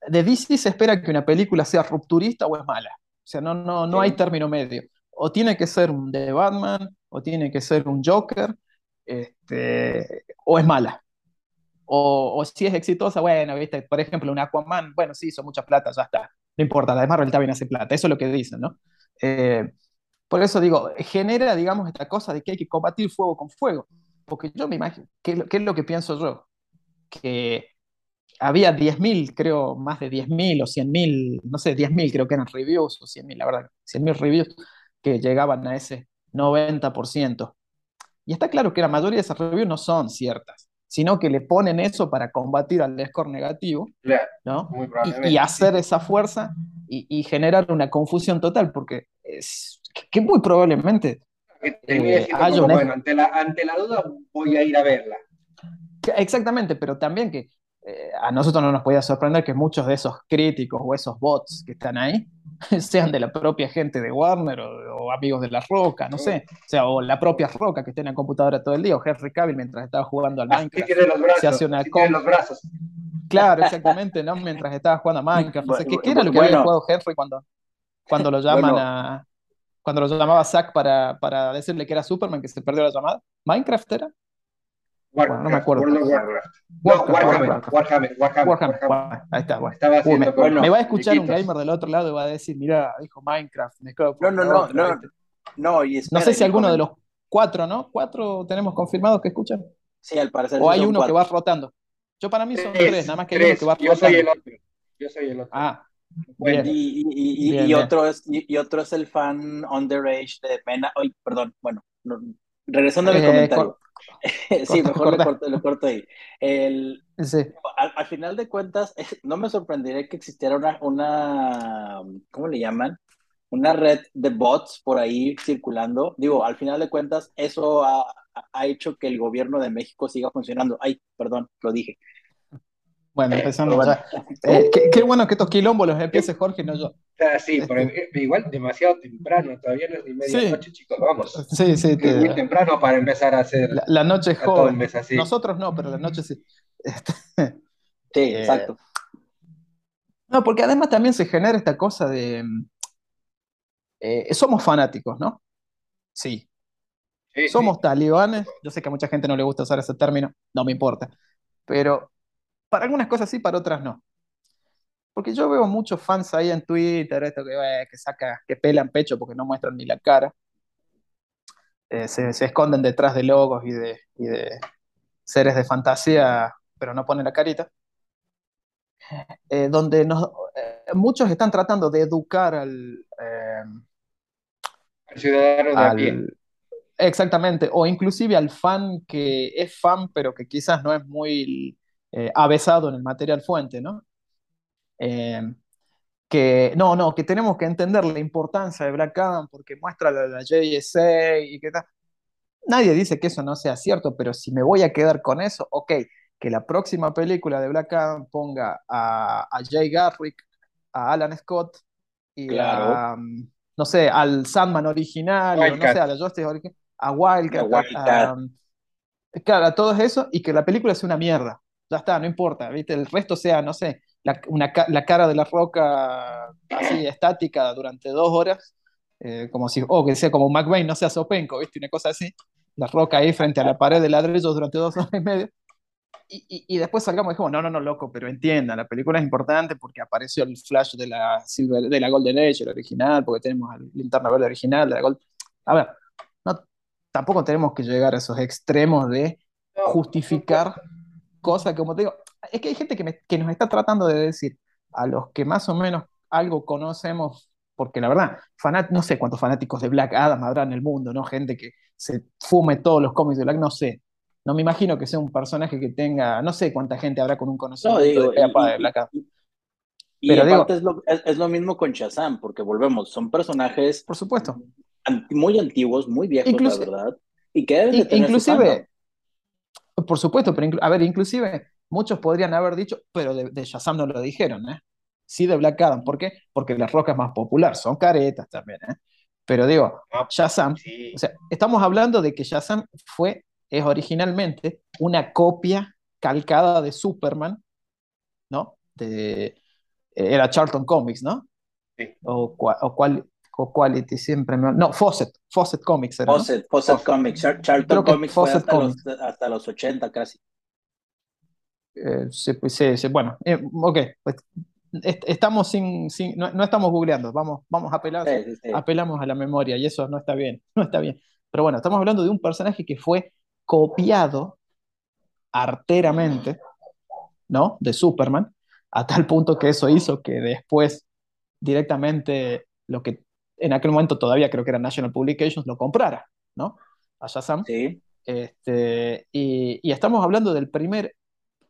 de DC se espera que una película sea rupturista o es mala. O sea, no, no, no hay término medio. O tiene que ser un de Batman, o tiene que ser un Joker, este, o es mala. O, si es exitosa, bueno, viste, por ejemplo, un Aquaman, bueno, sí, hizo mucha plata, ya está. No importa, además Marvel también hace plata, eso es lo que dicen, ¿no? Eh, por eso digo, genera, digamos, esta cosa de que hay que combatir fuego con fuego. Porque yo me imagino, ¿qué, qué es lo que pienso yo? Que había 10.000, creo, más de 10.000 o 100.000, no sé, 10.000 creo que eran reviews o 100.000, la verdad, 100.000 reviews que llegaban a ese 90%. Y está claro que la mayoría de esas reviews no son ciertas, sino que le ponen eso para combatir al score negativo, ¿no? Y, hacer esa fuerza y, generar una confusión total, porque es que, muy probablemente... Eh, bueno, ante la, ante la duda voy a ir a verla. Exactamente, pero también que eh, a nosotros no nos podía sorprender que muchos de esos críticos o esos bots que están ahí sean de la propia gente de Warner o, amigos de La Roca, no sé, o sea, o la propia Roca que esté en la computadora todo el día, o Henry Cavill mientras estaba jugando al Minecraft. se hace una los brazos. Claro, exactamente, ¿no? Mientras estaba jugando a Minecraft. ¿qué, era lo que había jugado Henry cuando, cuando lo llaman a. Cuando lo llamaba Zack para, para decirle que era Superman, que se perdió la llamada? ¿Minecraft era? Warcraft, no me acuerdo. World of Warcraft. Warcraft, Warhammer, Warhammer, Warhammer, Warhammer, Ahí está, bueno. Estaba haciendo me, me, va a escuchar un gamer del otro lado y va a decir, mira, dijo Minecraft. No, no, no, no, no, y no sé si alguno de los cuatro, ¿no? ¿Cuatro tenemos confirmados que escuchan? Sí, al parecer. O hay uno que va rotando. Yo para mí son tres, nada más que hay uno que va rotando. Yo soy el otro. Yo soy el otro. Ah, Bien. Y, y, bien, y, otro es, y, otro es el fan underage de Mena. Ay, perdón, bueno, no, regresando al eh, comentario. sí, mejor lo corto, lo corto, ahí. El, sí. al, al, final de cuentas, no me sorprendería que existiera una, una, ¿cómo le llaman? Una red de bots por ahí circulando. Digo, al final de cuentas, eso ha, ha hecho que el gobierno de México siga funcionando. Ay, perdón, lo dije. Bueno, empezando. Eh, qué, bueno que estos quilombos los empiece Jorge, no yo. Ah, sí, pero igual demasiado temprano, todavía no es ni medianoche, chicos, vamos. Sí, sí. Te... Muy temprano para empezar a hacer. La, noche es joven. Nosotros no, pero la noche sí. Este, sí, eh, exacto. No, porque además también se genera esta cosa de. Eh, somos fanáticos, ¿no? Sí. somos talibanes. Yo sé que a mucha gente no le gusta usar ese término, no me importa. Pero para algunas cosas sí, para otras no. Porque yo veo muchos fans ahí en Twitter, esto que, eh, que saca, que pelan pecho porque no muestran ni la cara. Eh, se, esconden detrás de logos y de, de, seres de fantasía, pero no ponen la carita. Eh, donde nos, muchos están tratando de educar al, ciudadano de Exactamente, o inclusive al fan que es fan, pero que quizás no es muy eh, avesado en el material fuente, ¿no? Eh, que no, no, que tenemos que entender la importancia de Black Adam porque muestra la, la JSA y que tal. Nadie dice que eso no sea cierto, pero si me voy a quedar con eso, ok, que la próxima película de Black Adam ponga a, Jay Garrick, a Alan Scott y a, mm, no sé, al Sandman original, o no sé, a la Justice original, a Wildcat, a, mm, claro, a todos eso, y que la película sea una mierda ya está, no importa, ¿viste? El resto sea, no sé, la, una, la cara de la roca así estática durante dos horas, eh, como si, o que sea como McVeigh, no sea Sopenco, ¿viste? Una cosa así, la roca ahí frente a la pared de ladrillos durante dos horas y medio. Y, y, después salgamos y dijimos, no, no, no, loco, pero entienda, la película es importante porque apareció el flash de la, de la Golden Age, el original, porque tenemos el linterna verde original, de la Gold... A ver, no, tampoco tenemos que llegar a esos extremos de justificar cosa como te digo, es que hay gente que, que nos está tratando de decir, a los que más o menos algo conocemos, porque la verdad, fanat, no sé cuántos fanáticos de Black Adam habrá en el mundo, ¿no? Gente que se fume todos los cómics de Black, no sé. No me imagino que sea un personaje que tenga, no sé cuánta gente habrá con un conocimiento de, Black Adam. Y, Pero digo, es, lo, es, lo, mismo con Shazam, porque volvemos, son personajes por supuesto. muy antiguos, muy viejos, la verdad. Y que deben de inclusive, por supuesto, pero a ver, inclusive muchos podrían haber dicho, pero de, de, Shazam no lo dijeron, ¿eh? Sí de Black Adam, ¿por qué? Porque la roca es más popular, son caretas también, ¿eh? Pero digo, ah, Shazam, o sea, estamos hablando de que Shazam fue, es originalmente una copia calcada de Superman, ¿no? De, era Charlton Comics, ¿no? Sí. O, o cuál, Quality siempre me... No, Fawcett, Fawcett Comics era, Fawcett, Fawcett Comics, Charlton Comics fue hasta, Comics. Los, hasta, Los, 80 casi. Eh, sí, pues, sí, sí, bueno, eh, ok, pues, estamos sin, sin no, no, estamos googleando, vamos, vamos a apelar, sí, sí, apelamos a la memoria y eso no está bien, no está bien. Pero bueno, estamos hablando de un personaje que fue copiado arteramente, ¿no? De Superman, a tal punto que eso hizo que después directamente lo que en aquel momento todavía creo que era National Publications, lo comprara, ¿no? A Shazam. Sí. Este, y, y, estamos hablando del primer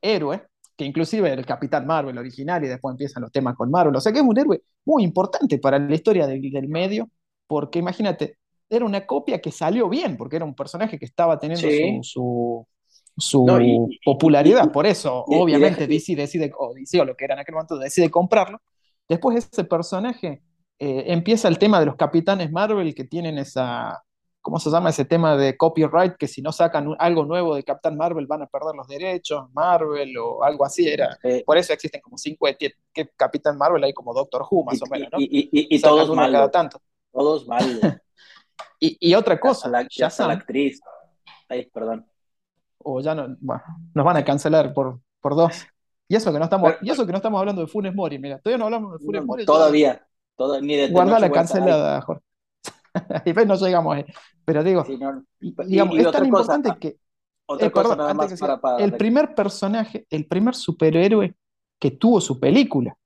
héroe, que inclusive el Capitán Marvel original y después empiezan los temas con Marvel. O sea que es un héroe muy importante para la historia del, del medio, porque imagínate, era una copia que salió bien, porque era un personaje que estaba teniendo sí. su, su, su no, y, popularidad. Y, Por eso, obviamente, DC decide, o DC o lo que era en aquel momento, decide comprarlo. Después ese personaje eh, empieza el tema de los capitanes Marvel que tienen esa, ¿cómo se llama? Ese tema de copyright, que si no sacan algo nuevo de Capitán Marvel van a perder los derechos, Marvel o algo así. Era. Eh, Por eso existen como cinco, que Capitán Marvel hay como Doctor Who más y, o menos, ¿no? Y, y, y todos mal. Cada tanto. Todos mal. y, otra cosa, ya la, la actriz. Ay, perdón. o ya no, bueno, nos van a cancelar por, por dos. Y eso que no estamos, y eso que no estamos hablando de Funes Mori, mira, todavía no hablamos de Funes Mori. Todavía, ni de Guarda la cancelada, Jorge. y pues no llegamos ahí. Pero digo, digamos, es tan importante que. Otra cosa El primer personaje, el primer superhéroe que tuvo su película,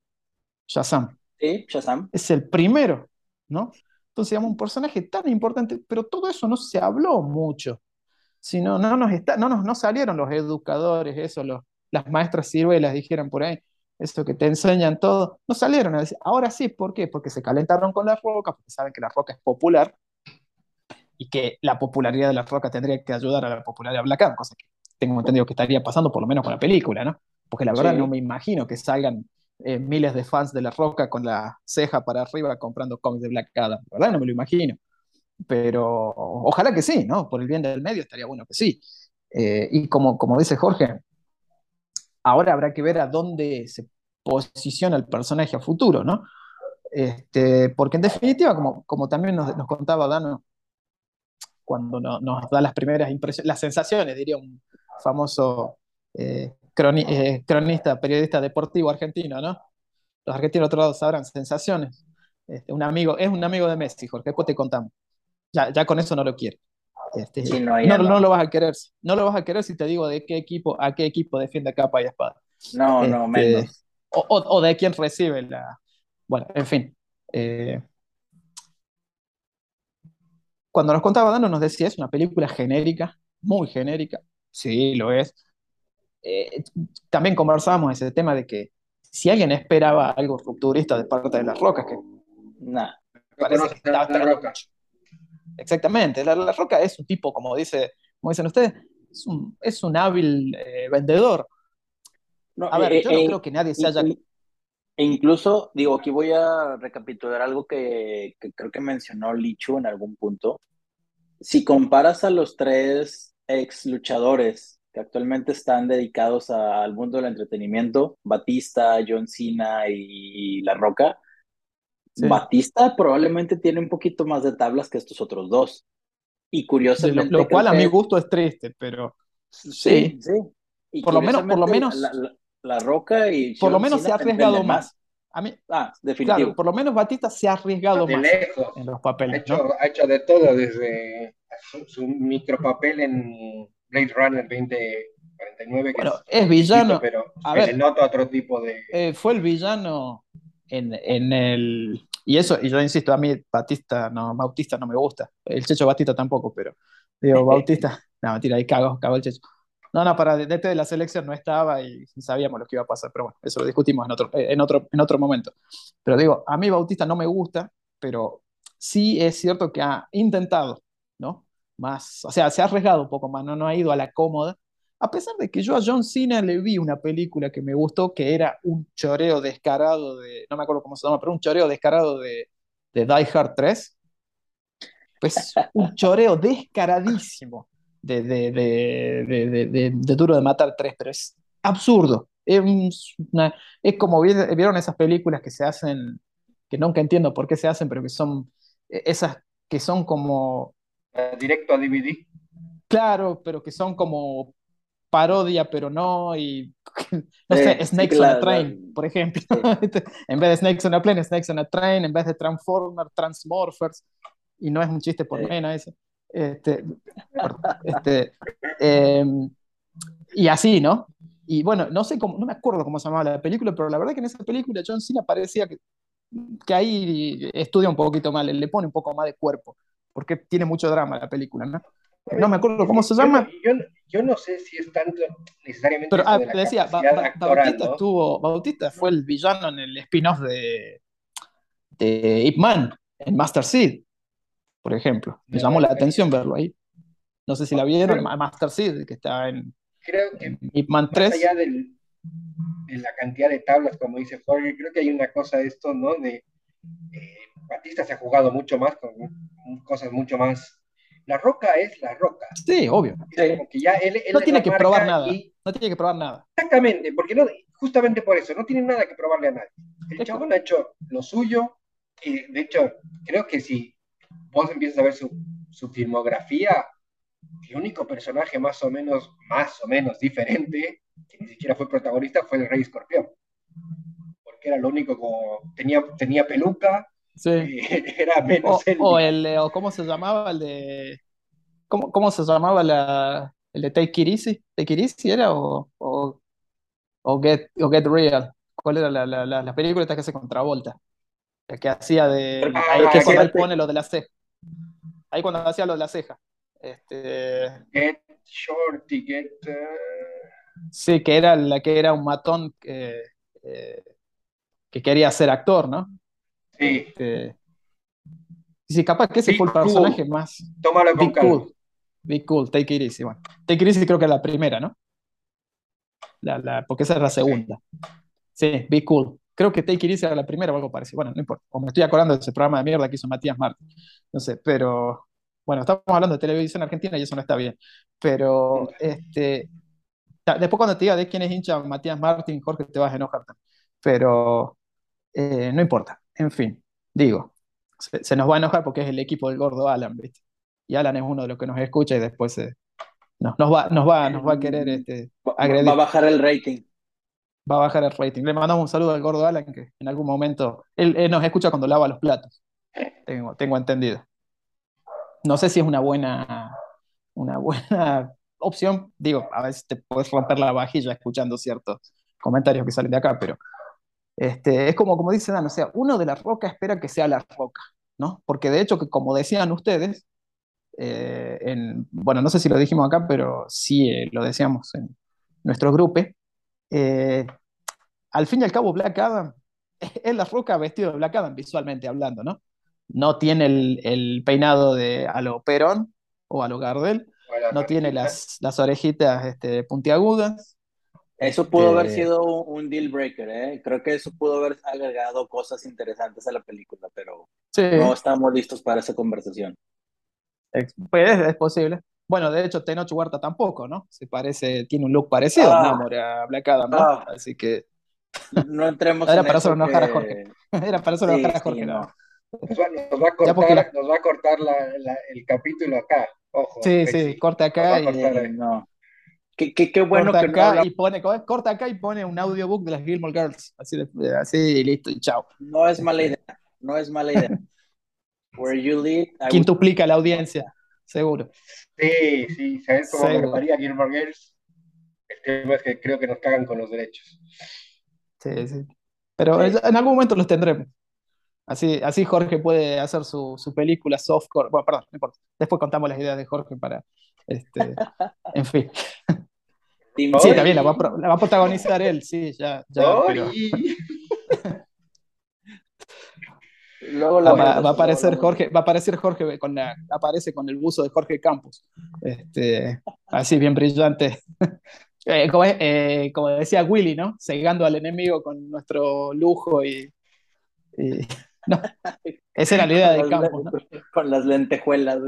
Shazam. Sí, Shazam. Es el primero, ¿no? Entonces, digamos, un personaje tan importante, pero todo eso no se habló mucho. Sino, no nos, está, no nos no salieron los educadores, eso, los, las maestras ciruelas dijeran por ahí, eso que te enseñan todo, no salieron a decir, ahora sí, ¿por qué? Porque se calentaron con la roca, porque saben que la roca es popular y que la popularidad de la roca tendría que ayudar a la popularidad de Black Adam, cosa que tengo entendido que estaría pasando por lo menos con la película, ¿no? Porque la verdad no me imagino que salgan eh, miles de fans de la roca con la ceja para arriba comprando cómics de Black Adam, la verdad no me lo imagino. Pero ojalá que sí, ¿no? Por el bien del medio estaría bueno que sí. Eh, y como, como dice Jorge, Ahora habrá que ver a dónde se posiciona el personaje a futuro, ¿no? Este, porque en definitiva, como, como también nos, contaba Dano, cuando nos da las primeras impresiones, las sensaciones, diría un famoso eh, eh, cronista, periodista deportivo argentino, ¿no? Los argentinos otro lado sabrán, sensaciones. Este, un amigo, es un amigo de Messi, Jorge, después te contamos. Ya, ya con eso no lo quiere. Este, no, no, lo vas a querer. No lo vas a querer si te digo de qué equipo, a qué equipo defiende capa y espada. No, no, este, menos. O, de quién recibe la. Bueno, en fin. Eh, cuando nos contaba Dano, nos decía, es una película genérica, muy genérica. Sí, lo es. Eh, también conversábamos ese tema de que si alguien esperaba algo rupturista de parte de las rocas, que nada, parece que estaba Exactamente, la, Roca es un tipo, como, dice, como dicen ustedes, es un, es un hábil eh, vendedor. a ver, eh, yo no eh, creo que nadie se haya... E incluso, digo, aquí voy a recapitular algo que, creo que mencionó Lichu en algún punto. Si comparas a los tres ex luchadores que actualmente están dedicados al mundo del entretenimiento, Batista, John Cena y La Roca, Batista probablemente tiene un poquito más de tablas que estos otros dos. Y curiosamente. Lo, cual a mi gusto es triste, pero. Sí, sí. por lo menos, por lo menos. La, Roca y. Por lo menos se ha arriesgado más. A mí, ah, definitivo. por lo menos Batista se ha arriesgado más en los papeles. Ha hecho, de todo, desde su, micropapel en Blade Runner 2049. bueno, es, villano. pero a ver, nota otro tipo de. Eh, fue el villano en, el... Y eso, y yo insisto, a mí Batista, no, Bautista no me gusta. El Checho Batista tampoco, pero digo, Bautista, no, mentira, ahí cago, cago el Checho. No, no, para desde de la selección no estaba y sabíamos lo que iba a pasar, pero bueno, eso lo discutimos en otro, en otro, en otro momento. Pero digo, a mí Bautista no me gusta, pero sí es cierto que ha intentado, ¿no? Más, o sea, se ha arriesgado un poco más, no, no ha ido a la cómoda, a pesar de que yo a John Cena le vi una película que me gustó, que era un choreo descarado de, no me acuerdo cómo se llama, pero un choreo descarado de, de Die Hard 3. Pues un choreo descaradísimo de, de, de, Duro de Matar 3, pero es absurdo. Es, es como vieron esas películas que se hacen, que nunca entiendo por qué se hacen, pero que son e, esas que son como... Directo a DVD. Claro, pero que son como parodia, pero no, y no sé, Snakes on a Train, por ejemplo. Este, en vez de Snakes on a Plane, Snakes on a Train, en vez de Transformers, Transmorphers, y no es un chiste por nena ese. Este, este, em, y así, ¿no? Y bueno, no sé cómo, no me acuerdo cómo se llamaba la película, pero la verdad que en esa película John Cena parecía que, que ahí estudia un poquito mal, le pone un poco más de cuerpo, porque tiene mucho drama la película, ¿no? No me acuerdo cómo se llama. Yo, no sé si es tanto necesariamente. Pero ah, decía, Bautista, estuvo, Bautista fue el villano en el spin-off de, de Ip Man, en Master Seed, por ejemplo. Me llamó la atención verlo ahí. No sé si la vieron, Master Seed, que está en, creo que Ip Man 3. Más allá de la cantidad de tablas, como dice Jorge, creo que hay una cosa de esto, ¿no? De eh, Batista se ha jugado mucho más con cosas mucho más la roca es la roca. Sí, obvio. no tiene que probar nada. No tiene que probar nada. Exactamente, porque no, justamente por eso, no tiene nada que probarle a nadie. El chabón ha hecho lo suyo, y de hecho, creo que si vos empiezas a ver su, filmografía, el único personaje más o menos, más o menos diferente, que ni siquiera fue protagonista, fue el Rey Escorpión. Porque era lo único como, tenía, tenía peluca, Sí. era menos O, el, o ¿cómo se llamaba el de, cómo, cómo se llamaba la, el de Take It Easy? ¿Take It Easy era o, o, o Get, o Get Real? ¿Cuál era la, la, la, la película esta que hace contra Volta? La que hacía de, Ah, ahí que cuando él pone lo de la ceja. Ahí cuando hacía lo de la ceja. Este, Get Shorty, Get... sí, que era la que era un matón que, eh, que quería ser actor, ¿no? Sí, Este, sí, capaz que ese Be fue el cool. personaje más. tómalo con Be calma. cool. Be cool, take it easy. Bueno, take it easy creo que es la primera, ¿no? La, la, porque esa es la segunda. Sí, be cool. Creo que take it easy era la primera o algo parecido. Bueno, no importa. O me estoy acordando de ese programa de mierda que hizo Matías Martín. No sé, pero bueno, estamos hablando de televisión argentina y eso no está bien. Pero este, después cuando te diga de quién es hincha Matías Martín, Jorge, te vas a enojar también. Pero eh, no importa. En fin, digo, se, se nos va a enojar porque es el equipo del gordo Alan, ¿viste? Y Alan es uno de los que nos escucha y después eh, nos, nos va, nos va, nos va a querer este, Va, agredir. va a bajar el rating. va a bajar el rating. Le mandamos un saludo al gordo Alan, que en algún momento, él, él nos escucha cuando lava los platos, tengo, tengo entendido. No sé si es una buena, una buena opción, digo, a veces te puedes romper la vajilla escuchando ciertos comentarios que salen de acá, pero este, es como, como dice Dan, o sea, uno de la roca espera que sea la roca, ¿no? Porque de hecho, que como decían ustedes, eh, en, bueno, no sé si lo dijimos acá, pero sí eh, lo decíamos en nuestro grupo, eh, al fin y al cabo Black Adam es la roca vestido de Black Adam visualmente hablando, ¿no? No tiene el, el peinado de a lo Perón o a lo Gardel, no tiene las, las orejitas este, puntiagudas. Eso pudo haber Este, sido un, un deal breaker, ¿eh? Creo que eso pudo haber agregado cosas interesantes a la película, pero Sí, no estamos listos para esa conversación. pues es posible. Bueno, de hecho, Tenoch Huerta tampoco, ¿no? Se parece, tiene un look parecido, Ah. amor, a Black Adam, ¿no? Ah. Así que No entremos Era en para eso enojar a Jorge. era para eso Sí, enojar a sí, Jorge, no. ¿no? Nos va, nos va a porque cortar, nos va a cortar la- la- el capítulo acá. Ojo. Sí, sí, va acá y, cortar ahí. No. Qué, qué- qué bueno corta que no acá habla- y pone, corta acá y pone un audiobook de las Gilmore Girls. Así, de- así y listo, y chao. no es mala Este. idea, no es mala idea. Where you lead, I Quintuplica la audiencia, seguro. Sí, sí, ¿sabes cómo me Seguro. gustaría Gilmore Girls? El tema es que creo que nos cagan con los derechos. Sí, sí. Pero Sí. en algún momento los tendremos. Así, así Jorge puede hacer su, su película softcore. Bueno, perdón, no importa. Después contamos las ideas de Jorge para. Este, en fin. Sí, también la va, la va a protagonizar él, sí, ya, ya, pero. Luego la va, va a aparecer Jorge, va a aparecer Jorge con la, aparece con el buzo de Jorge Campos. Este, así bien brillante. Eh, como, eh, como decía Willy, ¿no? Cegando al enemigo con nuestro lujo y, y- no. Esa era la idea de Campos, ¿no? Con las lentejuelas.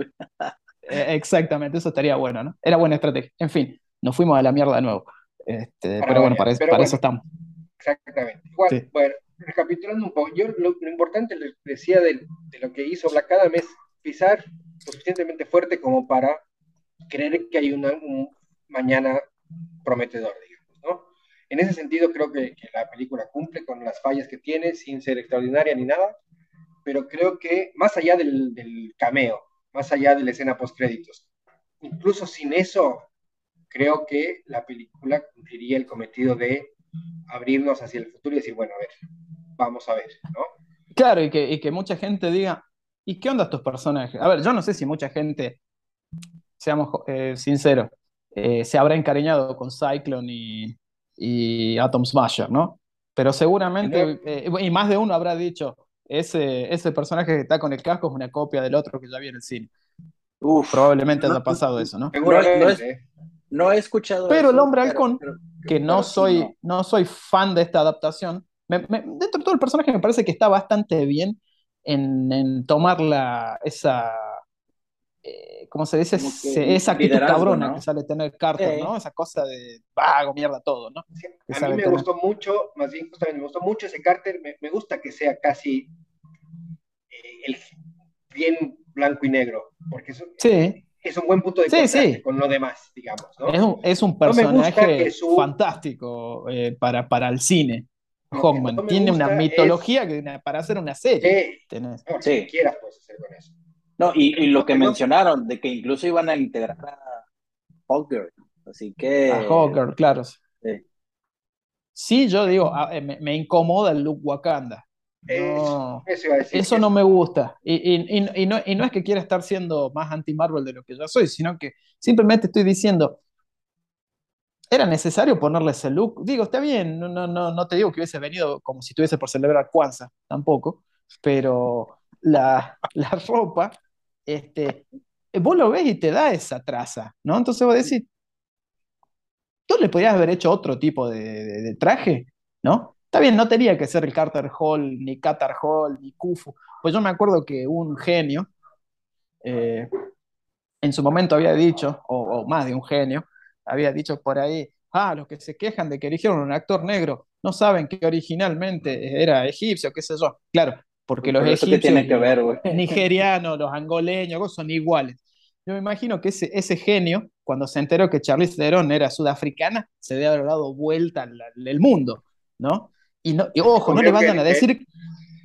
Eh, exactamente, eso estaría bueno, ¿no? Era buena estrategia. En fin, nos fuimos a la mierda de nuevo. Este, pero bueno, para, eso- pero para bueno. eso estamos. Exactamente. Igual, Sí. bueno, recapitulando un poco, yo lo, lo importante les decía de, de lo que hizo Black Adam es pisar suficientemente fuerte como para creer que hay una, un mañana prometedor, digamos, ¿no? En ese sentido creo que, que la película cumple con las fallas que tiene, sin ser extraordinaria ni nada, pero creo que más allá del, del cameo, más allá de la escena post créditos, incluso sin eso, creo que la película cumpliría el cometido de abrirnos hacia el futuro y decir, bueno, a ver, vamos a ver, ¿no? Claro, y que, y que mucha gente diga, ¿y qué onda estos personajes? A ver, yo no sé si mucha gente, seamos eh, sinceros, eh, se habrá encariñado con Cyclone y, y Atom Smasher, ¿no? Pero seguramente, eh, y más de uno habrá dicho, ese, ese personaje que está con el casco es una copia del otro que ya vi en el cine. Uf, Probablemente No, haya pasado eso, ¿no? Seguramente. no es- no he escuchado Pero el hombre pero- halcón, pero- que no soy, no. no soy fan de esta adaptación. Me- me- dentro de todo el personaje me parece que está bastante bien en, en tomar la, esa, eh, ¿cómo se dice? Esa actitud cabrona ¿no? que sale tener Carter, Sí. ¿no? Esa cosa de vago, mierda, todo, ¿no? Sí, A mí me tener. gustó mucho, más bien justamente me gustó mucho ese Carter, me, me gusta que sea casi el bien blanco y negro, porque eso, Sí, es un buen punto de sí, con lo demás, digamos. ¿no? Es, un, personaje fantástico eh, para, para el cine. Hawkman tiene una mitología que, para hacer una serie. Sí, quieras puedes hacer con eso. No, y, lo que mencionaron, de que incluso iban a integrar a Hawker. Así que. A Hawker, claro. Sí, yo digo, eh, me, incomoda el look Wakanda. No, eso, no me gusta. Y, no, y, no, es que quiera estar siendo más anti-Marvel de lo que yo soy, sino que simplemente estoy diciendo, era necesario ponerle ese look. Digo, está bien, no, no, no, no te digo que hubiese venido como si estuviese por celebrar Kwanzaa, tampoco, pero la, la ropa, este, vos lo ves y te da esa traza, ¿no? Entonces vos decís, tú le podrías haber hecho otro tipo de, traje, ¿no? Está bien, no tenía que ser el Carter Hall, ni Qatar Hall, ni Kufu. Pues yo me acuerdo que un genio, eh, en su momento había dicho, o, más de un genio, había dicho por ahí, ah, los que se quejan de que eligieron un actor negro no saben que originalmente era egipcio, qué sé yo. Claro, porque los egipcios, tiene que ver, nigerianos, los angoleños, son iguales. Yo me imagino que ese, ese genio, cuando se enteró que Charlize Theron era sudafricana, se debe haber dado vuelta el mundo, ¿no? Y, no, ojo, no le mandan a decir,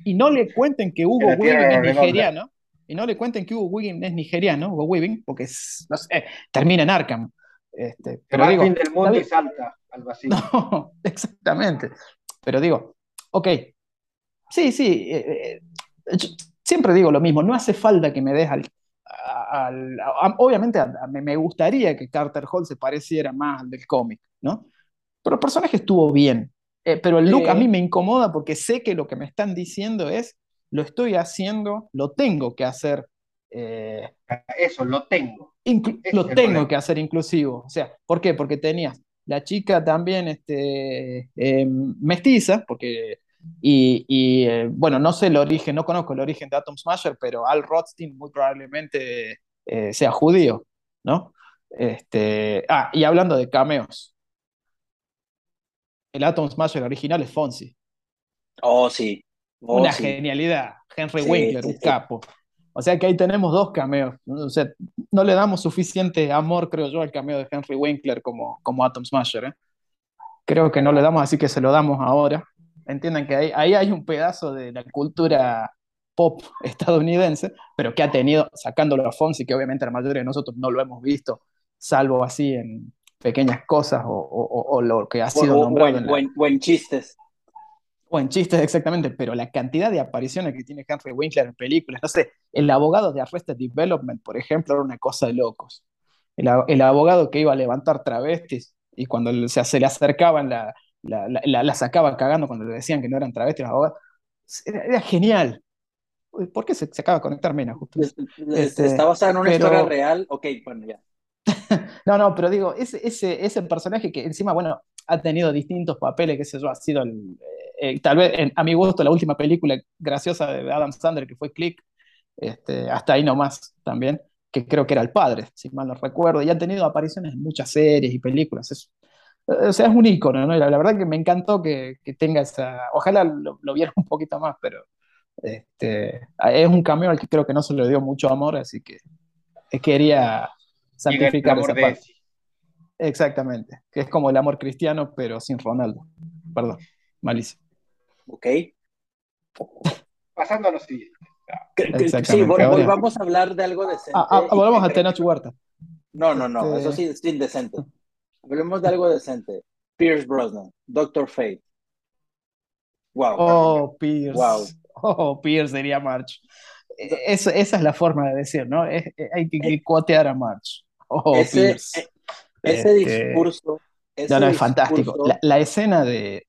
y no le cuenten que Hugo Weaving es nigeriano, y no le cuenten que Hugo Weaving es nigeriano, Hugo Weaving, porque no sé, termina en Arkham. Este, pero digo, fin del mundo y salta al vacío. No, exactamente. Pero digo, ok, sí, sí, eh, eh, siempre digo lo mismo, no hace falta que me des al... obviamente me gustaría que Carter Hall se pareciera más al del cómic, ¿no? Pero el personaje estuvo bien. Eh, pero el look a mí me incomoda porque sé que lo que me están diciendo es, lo estoy haciendo, lo tengo que hacer. Eso, lo tengo lo tengo que hacer inclusivo. O sea, ¿por qué? Porque tenías la chica también este, em, mestiza, porque, y, eh, bueno, no sé el origen, no conozco el origen de Atom Smasher, pero Al Rothstein muy probablemente eh, sea judío, ¿no? Este, ah, y hablando de cameos, el Atom Smasher original es Fonzie. Oh, sí. Oh, Una genialidad. Henry Winkler, un capo. O sea que ahí tenemos dos cameos. O sea, no le damos suficiente amor, creo yo, al cameo de Henry Winkler como, como Atom Smasher. ¿eh? Creo que no le damos, así que se lo damos ahora. Entiendan que ahí, ahí hay un pedazo de la cultura pop estadounidense, pero que ha tenido, sacándolo a Fonsi, que obviamente la mayoría de nosotros no lo hemos visto, salvo así en pequeñas cosas o, lo que ha sido nombrado. O en, chistes o en chistes exactamente, pero la cantidad de apariciones que tiene Henry Winkler en películas, no sé, el abogado de Arrested Development, por ejemplo, era una cosa de locos. El, abogado que iba a levantar travestis y cuando se, se le acercaban la, la, sacaba cagando cuando le decían que no eran travestis Era, genial. ¿Por qué se, acaba de conectar Mena? Justo? Este, ¿Está basada en una historia real? Ok, bueno, ya. no, no, pero digo, ese, ese, ese personaje que encima, bueno, ha tenido distintos papeles, qué sé yo, ha sido el, eh, tal vez a mi gusto la última película graciosa de Adam Sandler que fue Click, este, hasta ahí nomás también, que creo que era el padre, si mal no recuerdo, y ha tenido apariciones en muchas series y películas. Es, o sea, es un ícono, ¿no? la, verdad que me encantó que, que tenga esa. Ojalá lo, lo, viera un poquito más, pero este, es un cameo al que creo que no se le dio mucho amor, así que quería santificar esa parte. Exactamente, que es como el amor cristiano, pero sin Ronaldo. Perdón, malísimo. Ok. Pasando a lo siguiente. Sí, volvamos a hablar de algo decente. Ah, ah, volvamos a Tenoch Huerta. No, no, no, este eso sí es indecente. Hablemos de algo decente. Pierce Brosnan, Doctor Fate. Wow. Oh, Pierce. Wow. Oh, Pierce diría March. esa es la forma de decir, ¿no? hay que, eh, cuotear a March. Oh, Pierce. Eh, ese este, discurso. no, no, es fantástico. La, escena de,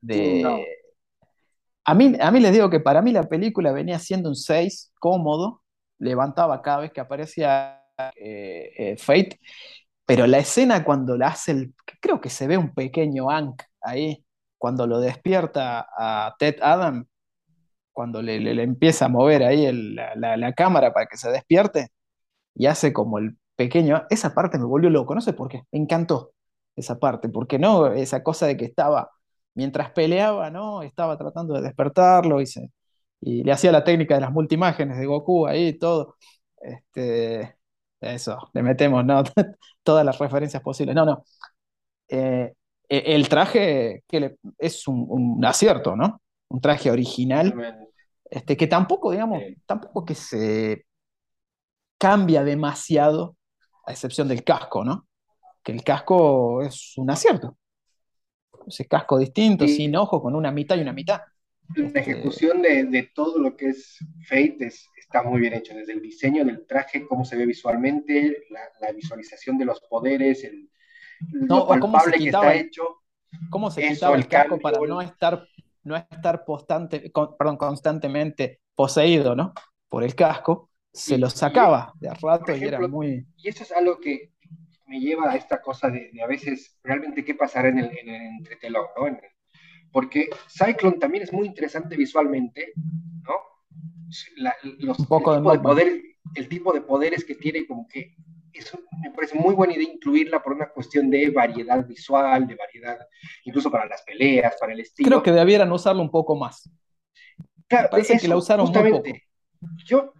a mí, a mí les digo que para mí la película venía siendo un 6 cómodo, levantaba cada vez que aparecía eh, eh, Fate, pero la escena cuando la hace el, creo que se ve un pequeño Ank ahí, cuando lo despierta a Ted Adam, cuando le, le, empieza a mover ahí la, la, cámara para que se despierte, y hace como el pequeño, esa parte me volvió loco, no sé por qué, me encantó esa parte, porque no, esa cosa de que estaba mientras peleaba, ¿no? Estaba tratando de despertarlo y, y le hacía la técnica de las multimágenes de Goku ahí y todo. Este, eso, le metemos ¿no? todas las referencias posibles. No, no. Eh, e, el traje que es un, acierto, ¿no? Un traje original, este, que tampoco, digamos, tampoco que se cambia demasiado, a excepción del casco, ¿no? Que el casco es un acierto. Ese casco distinto, sin ojo, con una mitad y una mitad. La este, ejecución de, todo lo que es Fate está muy bien hecho, desde el diseño del traje, cómo se ve visualmente, la, visualización de los poderes, el, lo palpable que está hecho. ¿Cómo se quitaba el casco para no estar, no estar perdón, constantemente poseído ¿no? por el casco? Se lo sacaba de rato y era muy... Y eso es algo que me lleva a esta cosa de, a veces realmente qué pasará en el, en el entretelón, ¿no? porque Cyclone también es muy interesante visualmente, ¿no? los, el, tipo de poder, el tipo de poderes que tiene, como que eso me parece muy buena idea incluirla por una cuestión de variedad visual, de variedad, incluso para las peleas, para el estilo. Creo que debieran usarlo un poco más. Claro, parece que la usaron justamente, Yo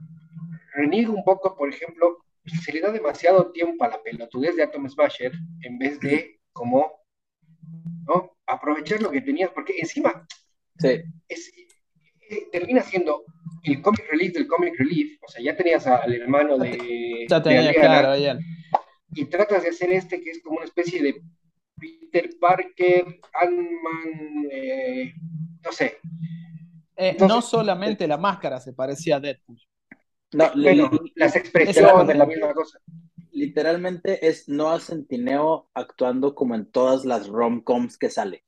reniego un poco, por ejemplo, se le da demasiado tiempo a la pelotudez de Atom Smasher en vez de como ¿no? aprovechar lo que tenías, porque encima sí. Eh, termina siendo el comic relief del comic relief, o sea, ya tenías al hermano de. Ya tenía, claro, ya. Y tratas de hacer este que es como una especie de Peter Parker, Ant-Man, eh, no sé. Eh, no solamente la máscara se parecía a Deadpool. No, las expresiones de la misma cosa. Literalmente es Noah Centineo actuando como en todas las rom-coms que sale.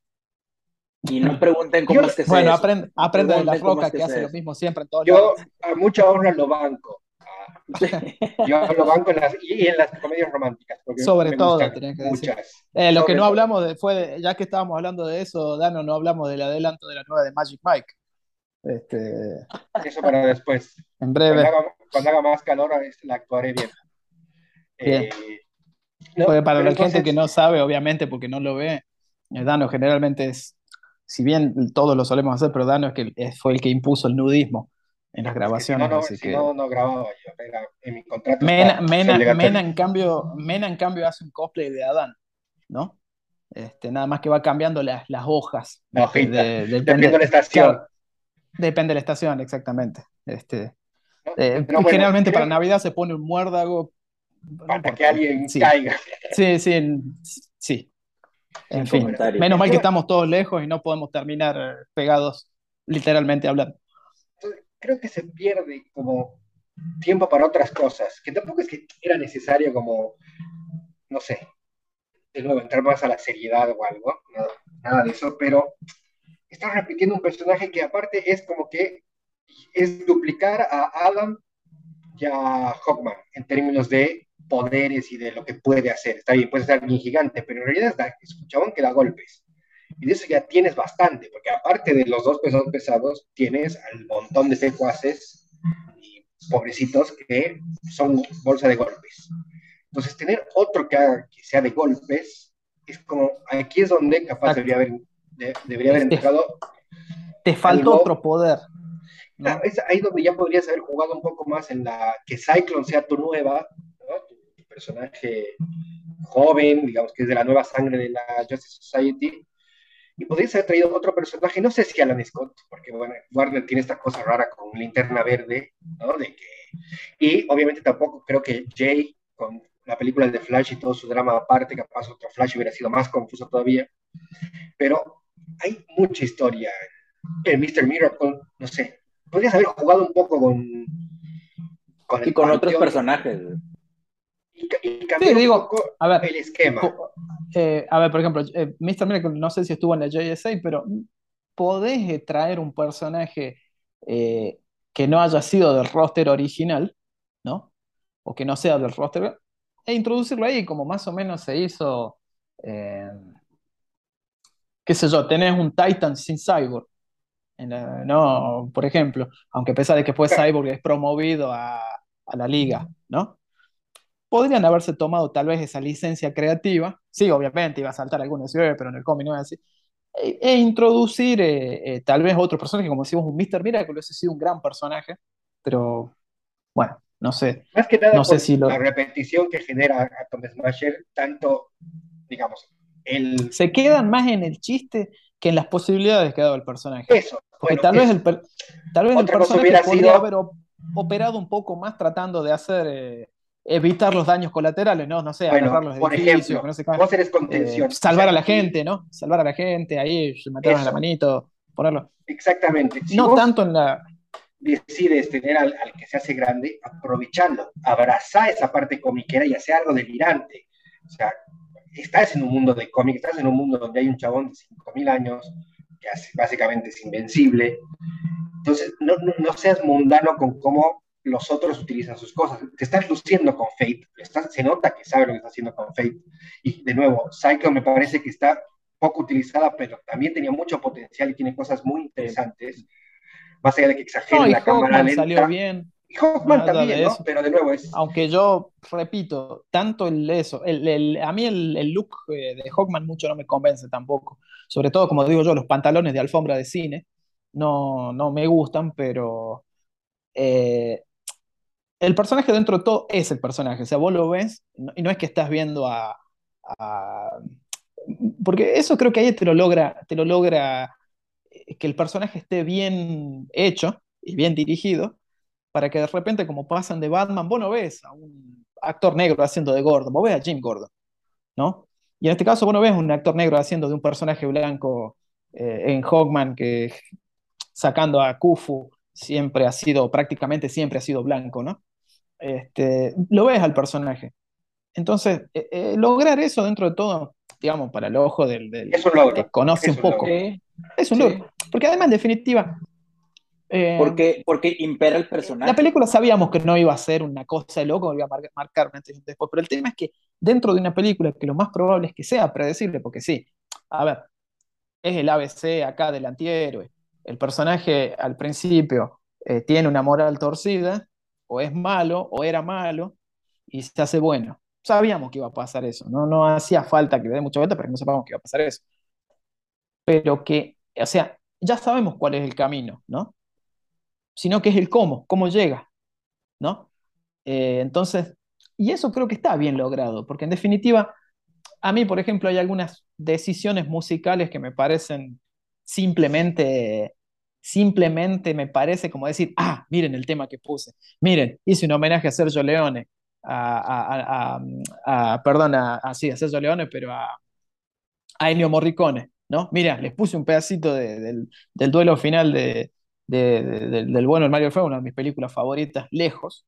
Y no pregunten cómo es que Bueno, eso. aprende, aprende de la roca que, hace lo mismo siempre en todos Yo a mucha honra lo banco. Yo lo banco en las, y en las comedias románticas. Sobre todo, que decir. Eh, lo que no hablamos de, fue, ya que estábamos hablando de eso, Dano, no hablamos del adelanto de la nueva de Magic Mike. Este... Eso para después. En breve. Cuando haga, más calor, la actuaré bien. bien. Eh, para la gente que no sabe, obviamente, porque no lo ve, eh, Dano generalmente es si bien todos lo solemos hacer, pero Dano es que fue el que impuso el nudismo en las grabaciones. no, así que... no, no grababa yo, en mi contrato. Mena, Mena, en cambio, Mena, en cambio, hace un cosplay de Adán, ¿no? Este, nada más que va cambiando las, las hojas. de, depende de la estación. Depende de la estación, exactamente. Este, eh, generalmente para Navidad se pone un muérdago. Para que alguien caiga. Sí, sí, sí. En fin, menos mal que estamos todos lejos y no podemos terminar pegados literalmente hablando. Creo que se pierde como tiempo para otras cosas, que tampoco es que era necesario como, no sé, de nuevo entrar más a la seriedad o algo, nada, de eso, pero estás repitiendo un personaje que aparte es como que es duplicar a Adam y a Hawkman en términos de poderes y de lo que puede hacer. Está bien, puede ser alguien gigante, pero en realidad es un chabón que da golpes. Y de eso ya tienes bastante, porque aparte de los dos pesos pesados, tienes al montón de secuaces y pobrecitos que son bolsa de golpes. Entonces, tener otro que, que sea de golpes es como, aquí es donde capaz debería haber, debería haber entrado. Te falta otro poder. es ahí donde ya podrías haber jugado un poco más en la que Cyclone sea tu nueva, personaje joven, digamos que es de la nueva sangre de la Justice Society, y podrías haber traído otro personaje, no sé si Alan Scott, porque bueno, Warner tiene esta cosa rara con Linterna Verde, ¿no? De que, y obviamente tampoco creo que Jay, con la película de Flash y todo su drama aparte, capaz otro Flash hubiera sido más confuso todavía, pero hay mucha historia. El Mr. Miracle, no sé, podrías haber jugado un poco con... con y con otros personajes y, digo, a ver, el esquema. Eh, a ver, por ejemplo, eh, Mr. Miracle, no sé si estuvo en la JSA, pero podés eh, traer un personaje que no haya sido del roster original, ¿no? O que no sea del roster, e introducirlo ahí, como más o menos se hizo. Qué sé yo, tenés un Titan sin Cyborg. no, por ejemplo, aunque a pesar de que fue Cyborg es promovido a, a la liga, ¿no? podrían haberse tomado tal vez esa licencia creativa, sí, obviamente iba a saltar ciudad, pero en el cómic no es así, e, e introducir eh, eh, tal vez otro personaje, como decimos, un Mr. Miracle, hubiese sido un gran personaje, pero bueno, No sé. Más que nada no sé si la repetición que genera Atom Smasher, tanto, digamos, el... Se quedan más en el chiste que en las posibilidades que ha dado el personaje. Eso. Porque tal, vez el, tal vez el personaje podría haber operado un poco más tratando de hacer... Eh, evitar los daños colaterales, ¿no? No sé, agarrar los por ejemplo, no sé vos eres contención. Eh, salvar a la gente, ¿no? Salvar a la gente, ahí, meterlos en la manito, ponerlo. Exactamente. no tanto en la... Decides tener al, que se hace grande, aprovechando, abrazar esa parte comiquera y hacer algo delirante. O sea, estás en un mundo de cómic, estás en un mundo donde hay un chabón de 5.000 años, que básicamente es invencible. Entonces, no, no, no seas mundano con cómo los otros utilizan sus cosas. Te estás luciendo con Fate, se nota que sabe lo que está haciendo con Fate. Y de nuevo, Psycho me parece que está poco utilizada, pero también tenía mucho potencial y tiene cosas muy interesantes. Más allá de que exagere la cámara lenta. salió bien. Y Hawkman también, ¿no? Pero de nuevo es... Aunque yo, repito, tanto el eso, el, a mí el, look eh, de Hawkman mucho no me convence tampoco. Sobre todo, como digo yo, los pantalones de alfombra de cine no, no me gustan, pero eh, el personaje dentro de todo es el personaje, o sea, vos lo ves y no es que estás viendo a, porque eso creo que ahí te lo logra, te lo logra eh, que el personaje esté bien hecho y bien dirigido, para que de repente, como pasan de Batman, vos no ves a un actor negro haciendo de Gordon, vos ves a Jim Gordon, ¿no? Y en este caso vos no ves un actor negro haciendo de un personaje blanco eh, en Hawkman que sacando a Kufu siempre ha sido, prácticamente siempre ha sido blanco, ¿no? Este, lo ves al personaje. Entonces, eh, eh, lograr eso dentro de todo, digamos, para el ojo del, que conoce un, poco, es un logro. Porque además, en definitiva, eh, porque, porque impera el personaje. La película sabíamos que no iba a ser una cosa de loco, iba a marcar un antes y después, pero el tema es que dentro de una película que lo más probable es que sea predecible, porque sí, a ver, es el ABC acá del antihéroe, el personaje al principio tiene una moral torcida, o es malo o era malo y se hace bueno. Sabíamos que iba a pasar eso, no, no hacía falta que le dé mucha vuelta para que no sepamos que iba a pasar eso. Pero que, o sea, ya sabemos cuál es el camino, ¿no? Sino que es el cómo, cómo llega, ¿no? Eh, entonces, y eso creo que está bien logrado, porque en definitiva, a mí, por ejemplo, hay algunas decisiones musicales que me parecen simplemente simplemente me parece como decir, ah, miren el tema que puse, miren, hice un homenaje a Sergio Leone, a, a, perdón, a, sí, a Sergio Leone, pero a, a Ennio Morricone, ¿no? Mira, les puse un pedacito del, duelo final de, del bueno el Mario Fuego, una de mis películas favoritas, lejos.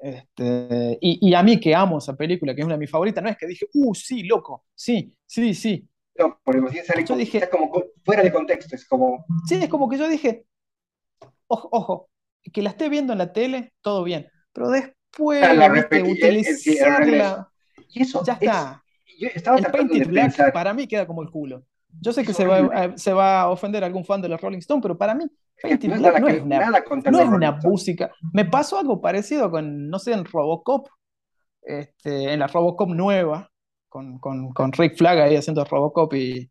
Este, y, a mí que amo esa película, que es una de mis favoritas, no es que dije, uh, sí, loco, sí, sí, sí, no, porque sale yo dije, como fuera de contexto, es como... Sí, es como que yo dije, ojo, ojo, que la esté viendo en la tele, todo bien, pero después la de utilizarla, y eso ya está. yo estaba el Painted Black para mí queda como el culo. Yo sé que se va, a, se va, a ofender algún fan de los Rolling Stones, pero para mí Es una, no es una música. Me pasó algo parecido con, no sé, en Robocop, este, en la Robocop nueva, con, con, con Rick Flag ahí haciendo Robocop y,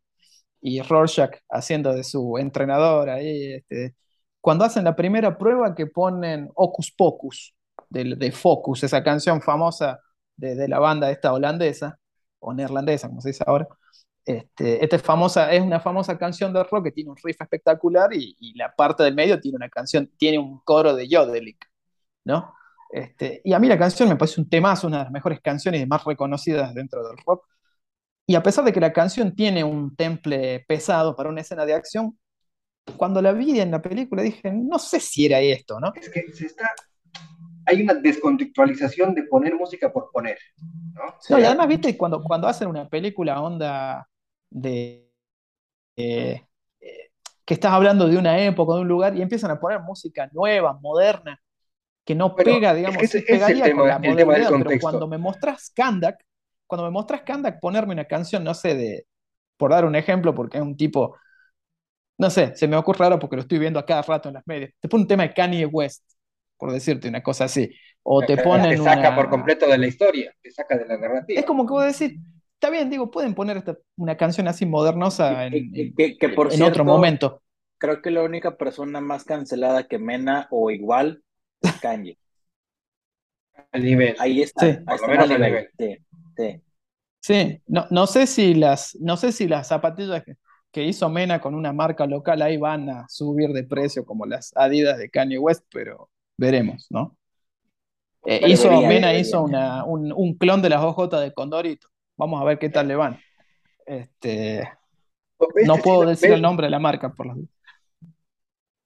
y Rorschach haciendo de su entrenador ahí. Este, cuando hacen la primera prueba que ponen Ocus Pocus de, de Focus, esa canción famosa de, de, la banda esta holandesa, o neerlandesa, como se dice ahora. Este, esta es, famosa, es una famosa canción de rock que tiene un riff espectacular y, y la parte del medio tiene una canción, tiene un coro de Jodelic, ¿no? Este, y a mí la canción me parece un temazo, una de las mejores canciones más reconocidas dentro del rock. Y a pesar de que la canción tiene un temple pesado para una escena de acción, cuando la vi en la película dije, no sé si era esto, ¿no? Es que se está... hay una descontextualización de poner música por poner, ¿no? y además, viste, cuando, cuando hacen una película onda de... Eh, eh, que estás hablando de una época, de un lugar, y empiezan a poner música nueva, moderna, que no pega, digamos, es pegaría con la modernidad, pero cuando me mostras Kandak, cuando me mostras Kandak, ponerme una canción, no sé, de, por dar un ejemplo, porque es un tipo, no sé, se me ocurre ahora porque lo estoy viendo a cada rato en las medias, te pone un tema de Kanye West, por decirte una cosa así, o te ponen Te saca por completo de la historia, te saca de la narrativa. Es como que vos decís, está bien, digo, pueden poner una canción así modernosa en, que, por en otro momento. Creo que la única persona más cancelada que Mena o igual Kanye. al nivel. Ahí está, Sí. ahí está al nivel. Sí, sí. Sí, no, no sé si las, no sé si las zapatillas que, que hizo Mena con una marca local ahí van a subir de precio como las Adidas de Kanye West, pero veremos, ¿no? Eh, hizo, debería, Mena debería. hizo una, un, un clon de las OJ de Condorito. Vamos a ver qué tal le van. Este, no Este, puedo decir el nombre de la marca por las dudas.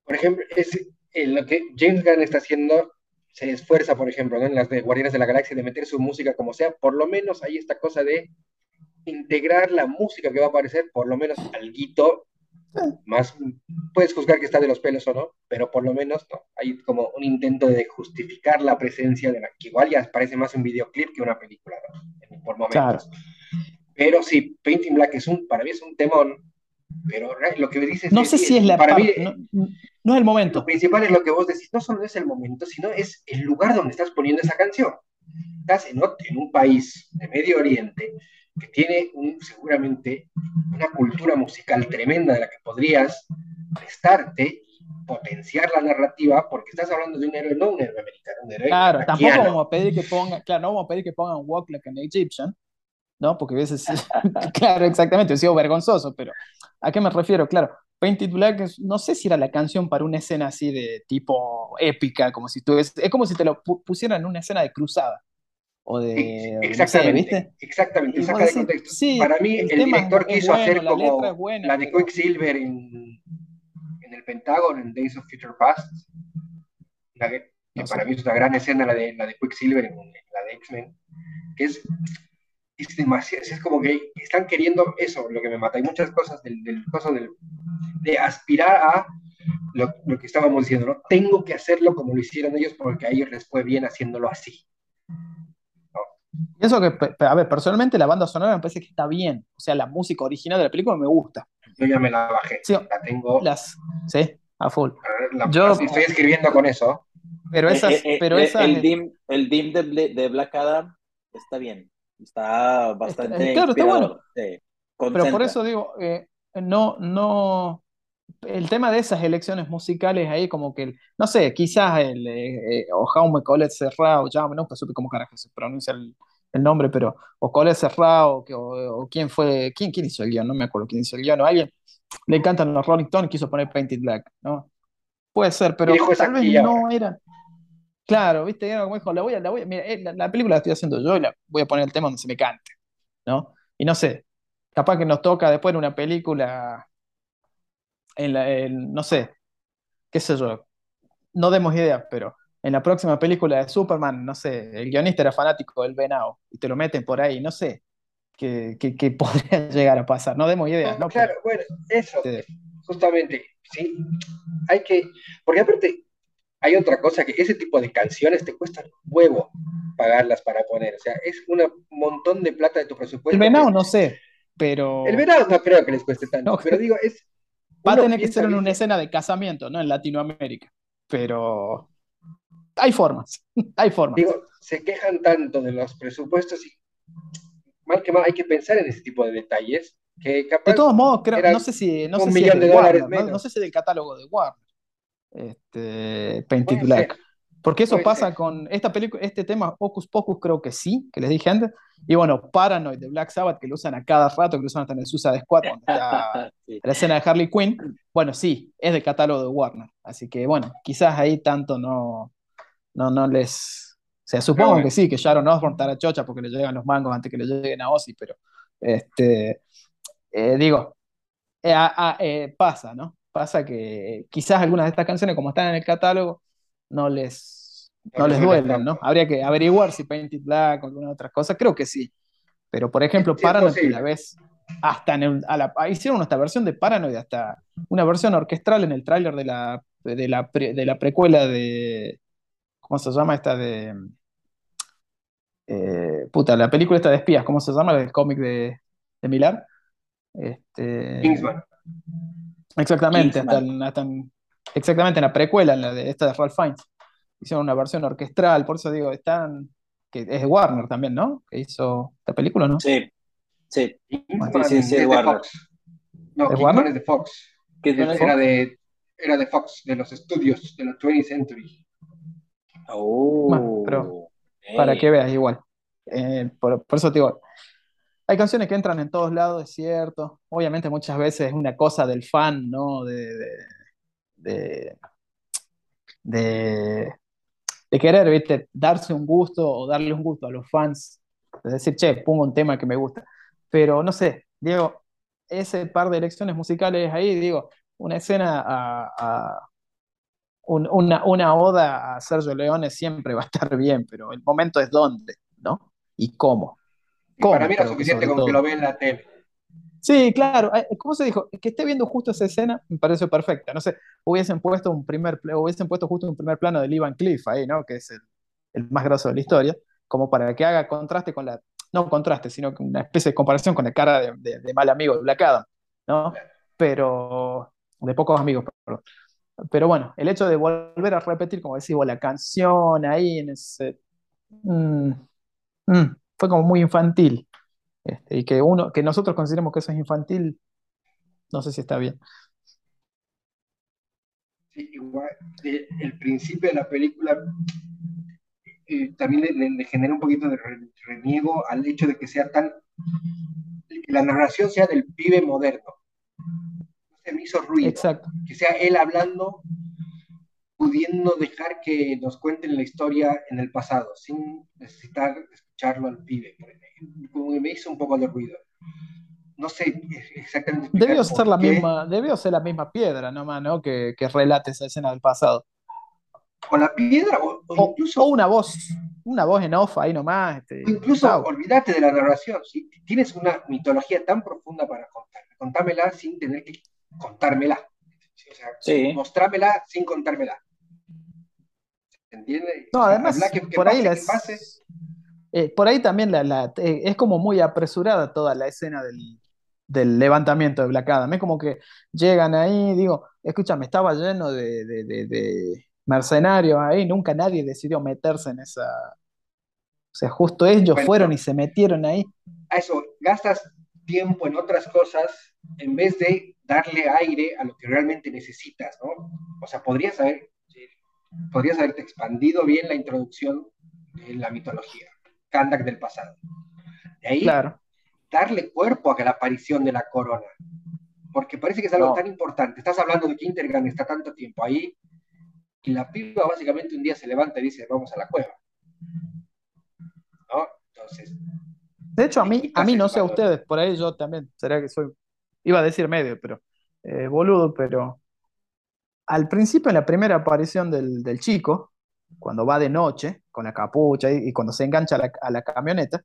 Por ejemplo, es eh, lo que James Gunn está haciendo, se esfuerza, por ejemplo, ¿no? en las de Guardianes de la Galaxia, de meter su música como sea, por lo menos hay esta cosa de integrar la música que va a aparecer, por lo menos alguito, más, puedes juzgar que está de los pelos o no, pero por lo menos no, hay como un intento de justificar la presencia de la, que igual ya parece más un videoclip que una película, ¿no? por momentos. Pero sí, Painting Black es un, para mí es un temón, pero lo que me dices No es, sé si es la para mí, no, no es el momento. lo principal es lo que vos decís, no solo es el momento, sino es el lugar donde estás poniendo esa canción. Estás en un país de Medio Oriente que tiene un- seguramente una cultura musical tremenda de la que podrías prestarte, potenciar la narrativa, porque estás hablando de un héroe, no un héroe americano, un héroe Claro, tampoco vamos a pedir que pongan, claro, no vamos a pedir que pongan Walk Like an Egyptian, ¿no? Porque a veces, claro, exactamente, ha sido vergonzoso, pero ¿a qué me refiero? Claro, Painted Black, no sé si era la canción para una escena así de tipo épica, como si tú, es, es como si te lo pu- pusieran en una escena de cruzada, o de, Ex- no sé, Exactamente, ¿viste? exactamente, saca de contexto. sí, Para mí, el el director quiso bueno, hacer la como buena, la de pero- Quicksilver en, en el Pentágono, en Days of Future Past, la que, que No sé. para mí es una gran escena, la de, la de Quicksilver en, la de X-Men, que es, es demasiado, es como que están queriendo eso, lo que me mata. Hay muchas cosas del, del, coso del- de aspirar a lo, lo que estábamos diciendo, ¿no? Tengo que hacerlo como lo hicieron ellos porque a ellos les fue bien haciéndolo así. Y eso que, a ver, personalmente la banda sonora me parece que está bien, o sea, la música original de la película me gusta. Yo ya me la bajé, Sí, la tengo, las, sí, a full. la- Yo- estoy escribiendo con eso. Pero esas, Eh, eh, pero eh, esas, el dim, el dim de, de Black Adam está bien. Está bastante eh, claro, está inspirador. Sí, pero por eso digo, eh, no, no, el tema de esas elecciones musicales ahí como que, no sé, quizás el, eh, eh, o Jaume Colette Serrao, ya nunca supe cómo carajo se pronuncia el, el nombre, pero, o Colette Serrao, que, o, o quién fue, quién, quién hizo el guion, no me acuerdo quién hizo el guion, o alguien, le encantan los Rolling Stones, quiso poner Painted Black, ¿no? Puede ser, pero Y dijo, "Es tal vez no era. Claro, viste, era como dijo, la voy a, la voy a- mira, eh, la, la película la estoy haciendo yo y la voy a poner el tema donde se me cante, ¿no? Y no sé, capaz que nos toca después en una película, en la, en- no sé, qué sé yo, no demos ideas, pero en la próxima película de Superman, no sé, el guionista era fanático del venado y te lo meten por ahí, no sé, qué, qué- qué podría llegar a pasar, no demos ideas, ¿no? claro, bueno, eso, Pero, este, justamente, sí, hay que, porque aparte, hay otra cosa que ese tipo de canciones te cuestan huevo pagarlas para poner, o sea, es un montón de plata de tu presupuesto. el venado que- no sé, pero El venado no creo que les cueste tanto, No, pero digo, es... va a tener que ser en una escena de casamiento, ¿no? En Latinoamérica, pero hay formas, hay formas. Digo, se quejan tanto de los presupuestos y mal que mal hay que pensar en ese tipo de detalles que capaz De todos modos, creo, no sé si, no un sé si millón de de dólares menos. No sé si del catálogo de Warner, este, Painted Black. Porque eso pasa con esta película, este tema Hocus Pocus creo que sí, que les dije antes. Y bueno, Paranoid de Black Sabbath, que lo usan a cada rato, que lo usan hasta en el Suicide Squad cuando está Sí. la escena de Harley Quinn. Bueno, sí, es del catálogo de Warner. Así que bueno, quizás ahí tanto no, no, no les... O sea, supongo bueno. que sí, que Sharon Osbourne está la chocha porque le llegan los mangos antes que le lleguen a Ozzy, pero este, eh, digo, eh, a- a- eh, pasa, ¿no? Pasa que quizás algunas de estas canciones, como están en el catálogo, no les, No les les duele duelen, ¿no? Habría que averiguar si Painted Black o alguna otra cosa, creo que sí. Pero, por ejemplo, Paranoid, la ves hasta en el- a la- hicieron esta versión de Paranoid, hasta una versión orquestral en el tráiler de la, de, la pre- de la precuela de, ¿cómo se llama esta de... eh, puta, la película esta de espías, ¿cómo se llama? El cómic de, de Millar. Este, Kingsman. Exactamente, Kingsman. hasta en- hasta en- exactamente en la precuela, en la de esta de Ralph Fiennes. Hicieron una versión orquestral, por eso digo, están, que es de Warner también, ¿no? Que hizo esta película, ¿no? Sí, sí. Kingsman sí, sí, es de Warner. Fox. No, ¿Es Warner? es de Fox. Es- Era de, era de Fox, de los estudios de la 20th Century. Oh. Bueno, pero- Para que veas igual. Eh, por, eso te digo, hay canciones que entran en todos lados, es cierto. Obviamente muchas veces es una cosa del fan, ¿no? De, de, de, querer, ¿viste? Darse un gusto o darle un gusto a los fans. Es decir, che, pongo un tema que me gusta. Pero no sé, Diego, ese par de elecciones musicales ahí, digo, una escena a, una, una, oda a Sergio Leone siempre va a estar bien, pero el momento es dónde, ¿no? Y cómo. para mí era suficiente con que lo ve en la tele. Sí, claro. Eh, ¿Cómo se dijo? Que esté viendo justo esa escena me parece perfecta. No sé, hubiesen puesto un primer, hubiesen puesto justo un primer plano de Lee Van Cliff ahí, ¿no? Que es el, el más grosso de la historia, como para que haga contraste con la, no contraste, sino una especie de comparación con la cara de, de, mal amigo de Black Adam, ¿no? Pero, de pocos amigos, perdón. Pero bueno, el hecho de volver a repetir, como decís la canción ahí en ese... Mm, mm, fue como muy infantil. Este, y que uno, que nosotros consideremos que eso es infantil, no sé si está bien. Sí, igual, el principio de la película eh, también le, genera un poquito de reniego al hecho de que sea tan, que la narración sea del pibe moderno se me hizo ruido. Exacto. Que sea él hablando, pudiendo dejar que nos cuenten la historia en el pasado, sin necesitar escucharlo al pibe. Como que me hizo un poco de ruido. No sé exactamente. Debió ser, la misma, debió ser la misma piedra nomás, ¿no? Que, que relate esa escena del pasado. O la piedra, o, incluso. O una voz, una voz en off ahí nomás. Este, incluso, olvídate de la narración. Si tienes una mitología tan profunda para contar, contámela sin tener que contármela. O sea, sí. mostrármela sin contármela. ¿Entiendes? No, además, por, ahí eh, por ahí también la, eh, es como muy apresurada toda la escena del, del levantamiento de Black Adam. Es como que llegan ahí, digo, escúchame, estaba lleno de, de, de, mercenarios ahí, nunca nadie decidió meterse en esa. O sea, justo ellos fueron y se metieron ahí. A eso, gastas tiempo en otras cosas en vez de darle aire a lo que realmente necesitas, ¿no? O sea, podrías haber, podrías haberte expandido bien la introducción de la mitología, Kandak del pasado. De ahí, darle cuerpo a la aparición de la corona, porque parece que es algo tan importante. Estás hablando de que Intergan está tanto tiempo ahí, y la piba básicamente un día se levanta y dice, vamos a la cueva. ¿No? Entonces... De hecho, a mí, a mí no sé a ustedes, por ahí yo también, será que soy iba a decir medio, pero eh, boludo, pero al principio, en la primera aparición del, chico, cuando va de noche, con la capucha y, cuando se engancha a la, camioneta,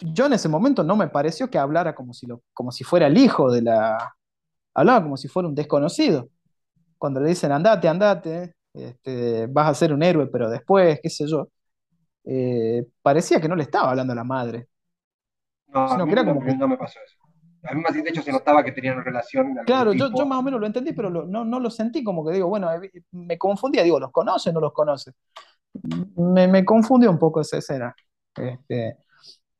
yo en ese momento no me pareció que hablara como si, lo, como si fuera el hijo de la... Hablaba como si fuera un desconocido. Cuando le dicen, andate, andate, este, vas a ser un héroe, pero después, qué sé yo, eh, parecía que no le estaba hablando a la madre. No, a no me pasó eso. A mí más de hecho se notaba que tenían relación. Claro, yo, yo, más o menos lo entendí, pero no, no, lo sentí como que digo, bueno, eh, me confundía, digo, ¿los conoce o no los conoce? Me, me confundió un poco esa escena. Este,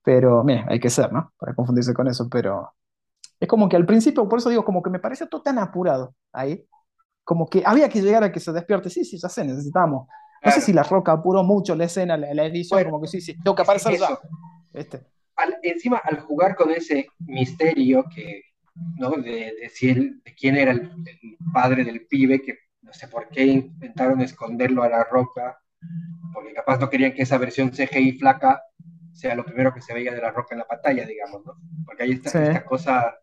pero, mira, hay que ser, ¿no? Para confundirse con eso, pero es como que al principio, por eso digo, como que me parece todo tan apurado ahí, como que había que llegar a que se despierte. Sí, sí, ya sé, necesitamos. No sé si La Roca apuró mucho la escena, la, edición, como que sí, sí, tengo que aparecer ya. Este encima, al jugar con ese misterio que, ¿no? De, de, quién era el, padre del pibe, que no sé por qué intentaron esconderlo a la roca, porque capaz no querían que esa versión CGI flaca sea lo primero que se veía de la roca en la pantalla, digamos, ¿no? Porque ahí está esta cosa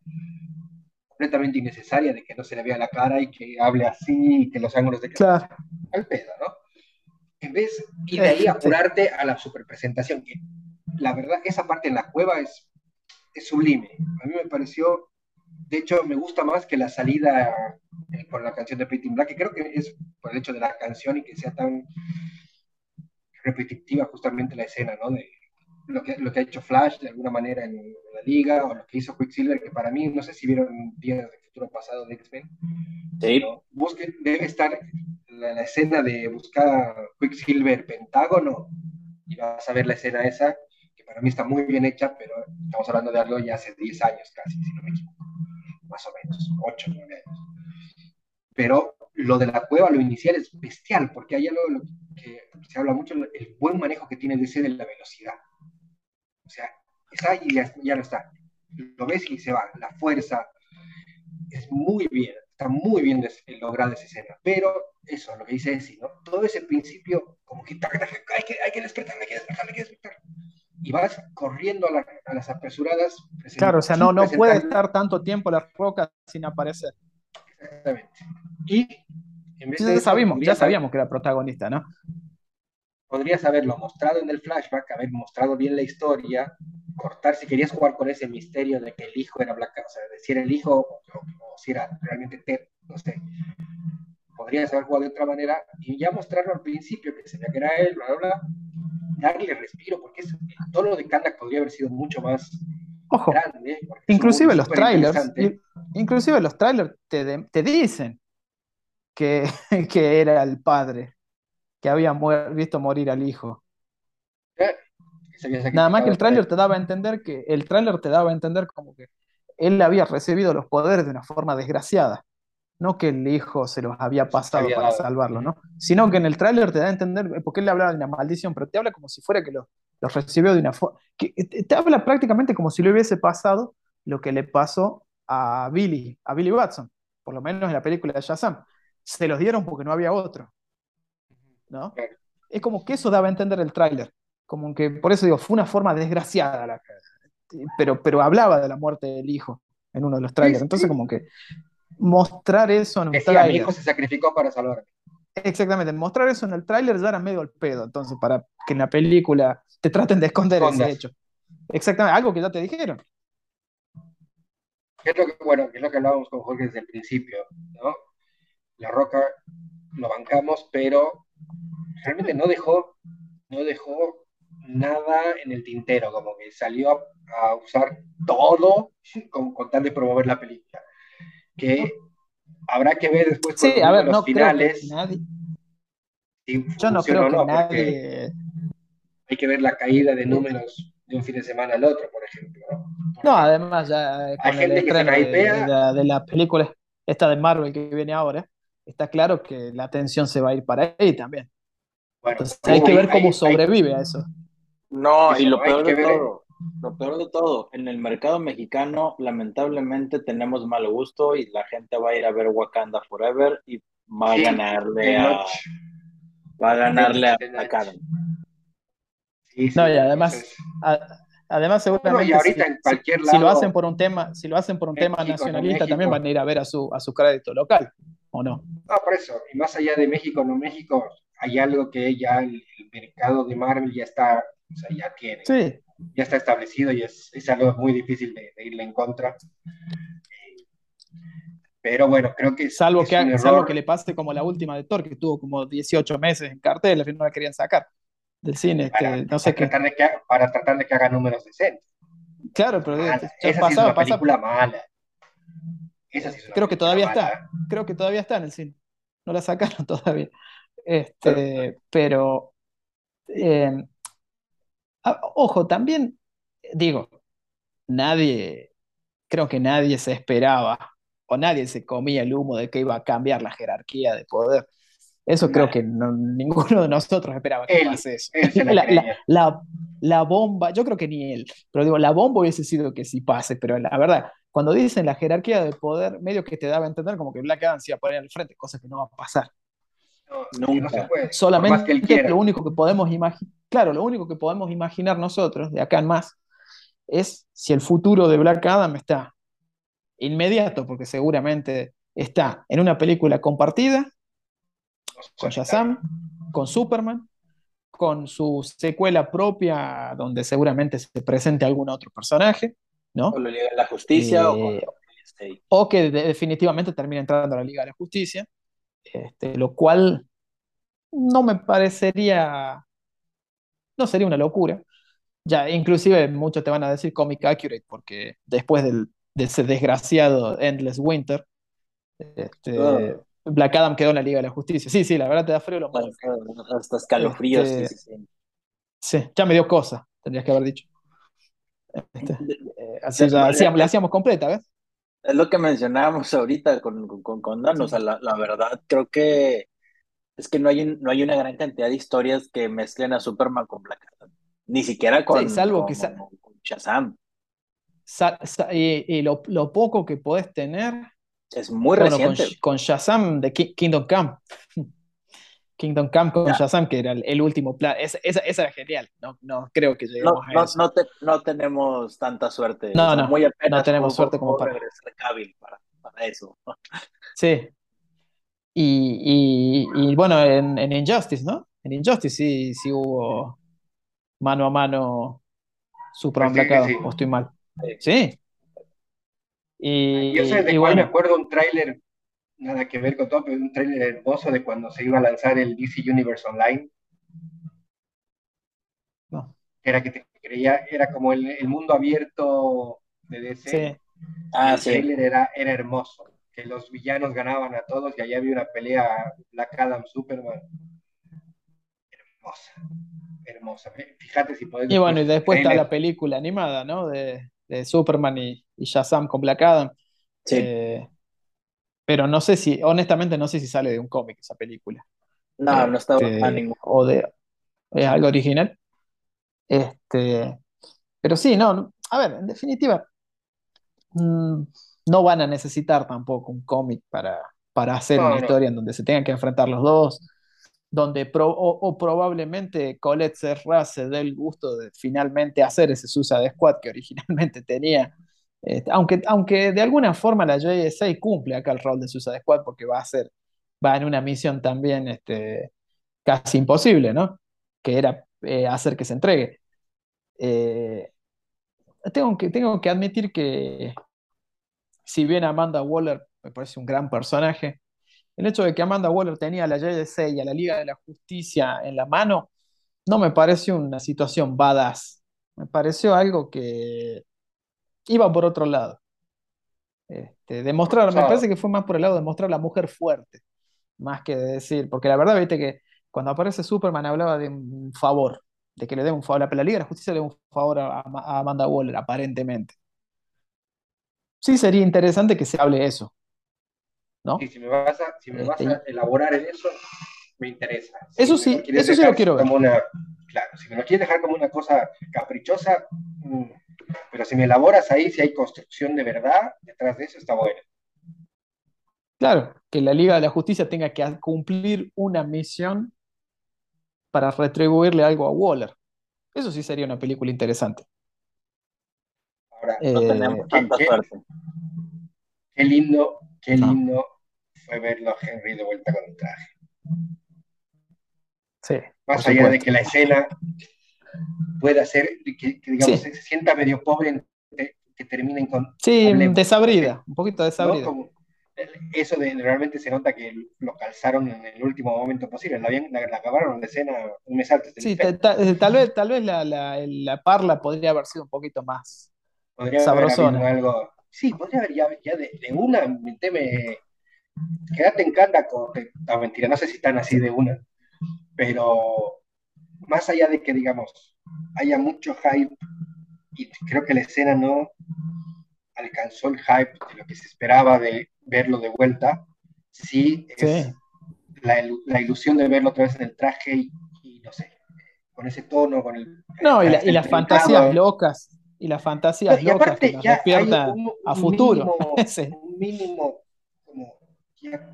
completamente innecesaria de que no se le vea la cara y que hable así y que los ángulos de claro. al pedo, ¿no? En vez, y de ahí apurarte a la superpresentación, que la verdad, esa parte en la cueva es, es sublime. A mí me pareció, de hecho, me gusta más que la salida eh, con la canción de Pretty Black, que creo que es por el hecho de la canción y que sea tan repetitiva justamente la escena, ¿no? De lo que, lo que ha hecho Flash de alguna manera en, la liga, o lo que hizo Quicksilver, que para mí, no sé si vieron Días de Futuro Pasado de X-Men. Sí. Busquen, debe estar la, la, escena de buscar Quicksilver Pentágono, y vas a ver la escena esa, para mí está muy bien hecha, pero estamos hablando de algo ya hace 10 años casi, si no me equivoco, más o menos, 8, 9 años. Pero lo de la cueva, lo inicial es bestial, porque hay algo que se habla mucho, el buen manejo que tiene DC de la velocidad. O sea, está y ya, ya no está. Lo ves y se va. La fuerza es muy bien, está muy bien lograda esa escena. Pero eso, lo que dice Esi, ¿no? Todo ese principio, como que hay que, hay que despertar, hay que despertar, hay que despertar. Y vas corriendo a, las apresuradas. Claro, o sea, no, no puede estar tanto tiempo la roca sin aparecer. Exactamente. Y en vez ya, sabíamos, ya sabíamos que era protagonista, ¿no? Podrías haberlo mostrado en el flashback, haber mostrado bien la historia, cortar si querías jugar con ese misterio de que el hijo era Black, o sea, de si era el hijo o, si era realmente Ted, no sé. Podrías haber jugado de otra manera y ya mostrarlo al principio, que se que era él, bla, bla, bla, darle respiro, porque es, el tono de Kandak podría haber sido mucho más Ojo, grande. Inclusive los trailers, inclusive los trailers te, te dicen que, que era el padre, que había visto morir al hijo. Nada más que el tráiler te daba a entender que el tráiler te daba a entender como que él había recibido los poderes de una forma desgraciada, no que el hijo se los había pasado para salvarlo, ¿no? Sino que en el tráiler te da a entender, porque él le hablaba de una maldición, pero te habla como si fuera que los lo recibió de una forma, que te habla prácticamente como si le hubiese pasado lo que le pasó a Billy, a Billy Watson, por lo menos en la película de Shazam. Se los dieron porque no había otro. ¿No? Es como que eso daba a entender el tráiler. Como que, por eso digo, fue una forma desgraciada, la, pero, pero hablaba de la muerte del hijo en uno de los trailers. Entonces, como que mostrar eso en un Decía, Mi hijo se sacrificó para salvarme. Exactamente, mostrar eso en el tráiler ya era medio el pedo, entonces, para que en la película te traten de esconder ese hecho. Exactamente, algo que ya te dijeron. Es lo que, bueno, es lo que hablábamos con Jorge desde el principio, ¿no? La Roca lo bancamos, pero realmente no dejó, no dejó nada en el tintero, como que salió a, usar todo con, con, tal de promover la película. Que habrá que ver después sí, a ver, los no finales. nadie... Yo no creo que nadie. Hay que ver la caída de números de un fin de semana al otro, por ejemplo. No, además, ya con el estreno de, de, la película esta de Marvel que viene ahora, está claro que la atención se va a ir para ahí también. Entonces hay que ver cómo sobrevive a eso. No, y lo peor de todo, lo peor de todo, en el mercado mexicano lamentablemente tenemos mal gusto y la gente va a ir a ver Wakanda Forever y va a ganarle a va a ganarle a, no, y además además seguramente si, lo hacen por un tema, si lo hacen por un tema nacionalista también van a ir a ver a su a su crédito local, ¿o no? No, por eso, y más allá de México, no México, hay algo que ya el, mercado de Marvel ya está, o sea, ya tiene. Sí, ya está establecido y es, es algo muy difícil de, irle en contra. Pero bueno, creo que. Salvo, que, salvo que le pase como la última de Thor, que tuvo como 18 meses en cartel, al final no la querían sacar del cine. Para, este, no sé qué. Tratar de que, para tratar de que haga números decentes. Claro, pero. esa sí es una película mala. Esa sí es Creo que todavía está. Creo que todavía está en el cine. No la sacaron todavía. Este, pero. Eh, Ah, ojo, también digo, nadie, creo que nadie se esperaba o nadie se comía el humo de que iba a cambiar la jerarquía de poder. Eso creo que ninguno de nosotros esperaba que pase eso. la, bomba, yo creo que ni él, pero digo, la bomba hubiese sido que sí pase, pero la verdad, cuando dicen la jerarquía de poder, medio que te daba a entender como que Black Adam se iba a poner al frente, cosa que no va a pasar. Nunca. Solamente lo único que podemos imaginar, claro, lo único que podemos imaginar nosotros, de acá en más, es si el futuro de Black Adam está inmediato, porque seguramente está en una película compartida con Shazam, con Superman, con su secuela propia, donde seguramente se presente algún otro personaje, ¿no? O la Liga de la Justicia, o, eh, o que definitivamente termine entrando a la Liga de la Justicia. Este, lo cual no me parecería, no sería una locura. Ya, inclusive muchos te van a decir comic accurate, porque después del, de ese desgraciado Endless Winter, este, Black Adam quedó en la Liga de la Justicia. Sí, sí, la verdad te da frío lo más. Hasta escalofríos. Este, sí, ya me dio cosa, tendrías que haber dicho. Este, eh, le hacíamos completa, ¿ves? Es lo que mencionábamos ahorita con, con, con o sea, la, la, verdad creo que es que no hay, no hay una gran cantidad de historias que mezclen a Superman con Black Adam, ni siquiera con, salvo con, Shazam. y, lo, lo, poco que podés tener es muy reciente. Con, Shazam de Kingdom Come. Kingdom Come con Shazam, que era el, último plan. Esa, esa, era genial. No, no creo que lleguemos no, a eso. No, no, tenemos tanta suerte. No, no, muy no tenemos suerte como para... para, para eso. Sí. Y, y, y bueno, en, en, Injustice, ¿no? En Injustice sí, sí hubo mano a mano Superman sí, sí, o estoy mal. Sí. Y, Yo sé de igual me acuerdo un tráiler nada que ver con todo, pero un tráiler hermoso de cuando se iba a lanzar el DC Universe Online. No. Era que te creía, era como el, el mundo abierto de DC. Sí. Ah, el trailer era, era hermoso. Que los villanos ganaban a todos y allá había una pelea Black Adam Superman. Hermosa. Hermosa. Fíjate si podés. Y bueno, y después está la película animada, ¿no? De, de Superman y, y, Shazam con Black Adam. Sí. Eh, pero no sé si, honestamente, no sé si sale de un cómic esa película. No, no está este, O de es algo original. Este, pero sí, no, a ver, en definitiva, mm, no van a necesitar tampoco un cómic para, para hacer una historia en donde se tengan que enfrentar los dos, donde o, probablemente Colette Serra se dé el gusto de finalmente hacer ese Suicide Squad que originalmente tenía este, aunque, aunque de alguna forma la JSA cumple acá el rol de Suicide Squad porque va a ser, va en una misión también este, casi imposible, ¿no? Que era eh, hacer que se entregue. Eh, tengo, que, tengo que admitir que si bien Amanda Waller me parece un gran personaje, el hecho de que Amanda Waller tenía a la JSA y a la Liga de la Justicia en la mano, no me parece una situación badass. Me pareció algo que iba por otro lado. Este, demostrar, me parece que fue más por el lado de mostrar a la mujer fuerte, más que de decir, porque la verdad, viste que cuando aparece Superman hablaba de un favor, de que le dé un favor, la Liga de la Justicia le dé un favor a, Amanda Waller, aparentemente. Sí, sería interesante que se hable eso. ¿no? si me vas a, si me vas este, a elaborar en eso, me interesa. eso sí, eso sí lo quiero ver. claro, si me lo quieres dejar como una cosa caprichosa, mm, pero si me elaboras ahí, si hay construcción de verdad detrás de eso, está bueno. Claro, que la Liga de la Justicia tenga que cumplir una misión para retribuirle algo a Waller. Eso sí sería una película interesante. Ahora, no eh, tenemos tanta qué, suerte. Qué lindo, qué lindo fue verlo a Henry de vuelta con el traje. Sí. Más allá de que la escena pueda ser, que, digamos, se, sienta medio pobre, que, terminen con... Sí, desabrida, un poquito desabrida. eso de, realmente se nota que lo calzaron en el último momento posible, la, la, acabaron la escena un mes antes. sí, eh, tal vez, tal vez la, la, parla podría haber sido un poquito más podría sabrosona. algo, sí, podría haber ya, ya de, de, una, meteme, quédate en Candaco, no mentira, no sé si están así de una, pero más allá de que, digamos, haya mucho hype, y creo que la escena no alcanzó el hype de lo que se esperaba de verlo de vuelta, sí es La, ilusión de verlo otra vez en el traje y, no sé, con ese tono, con el... No, y, las fantasías locas, y las fantasías locas que nos despierta a futuro. un mínimo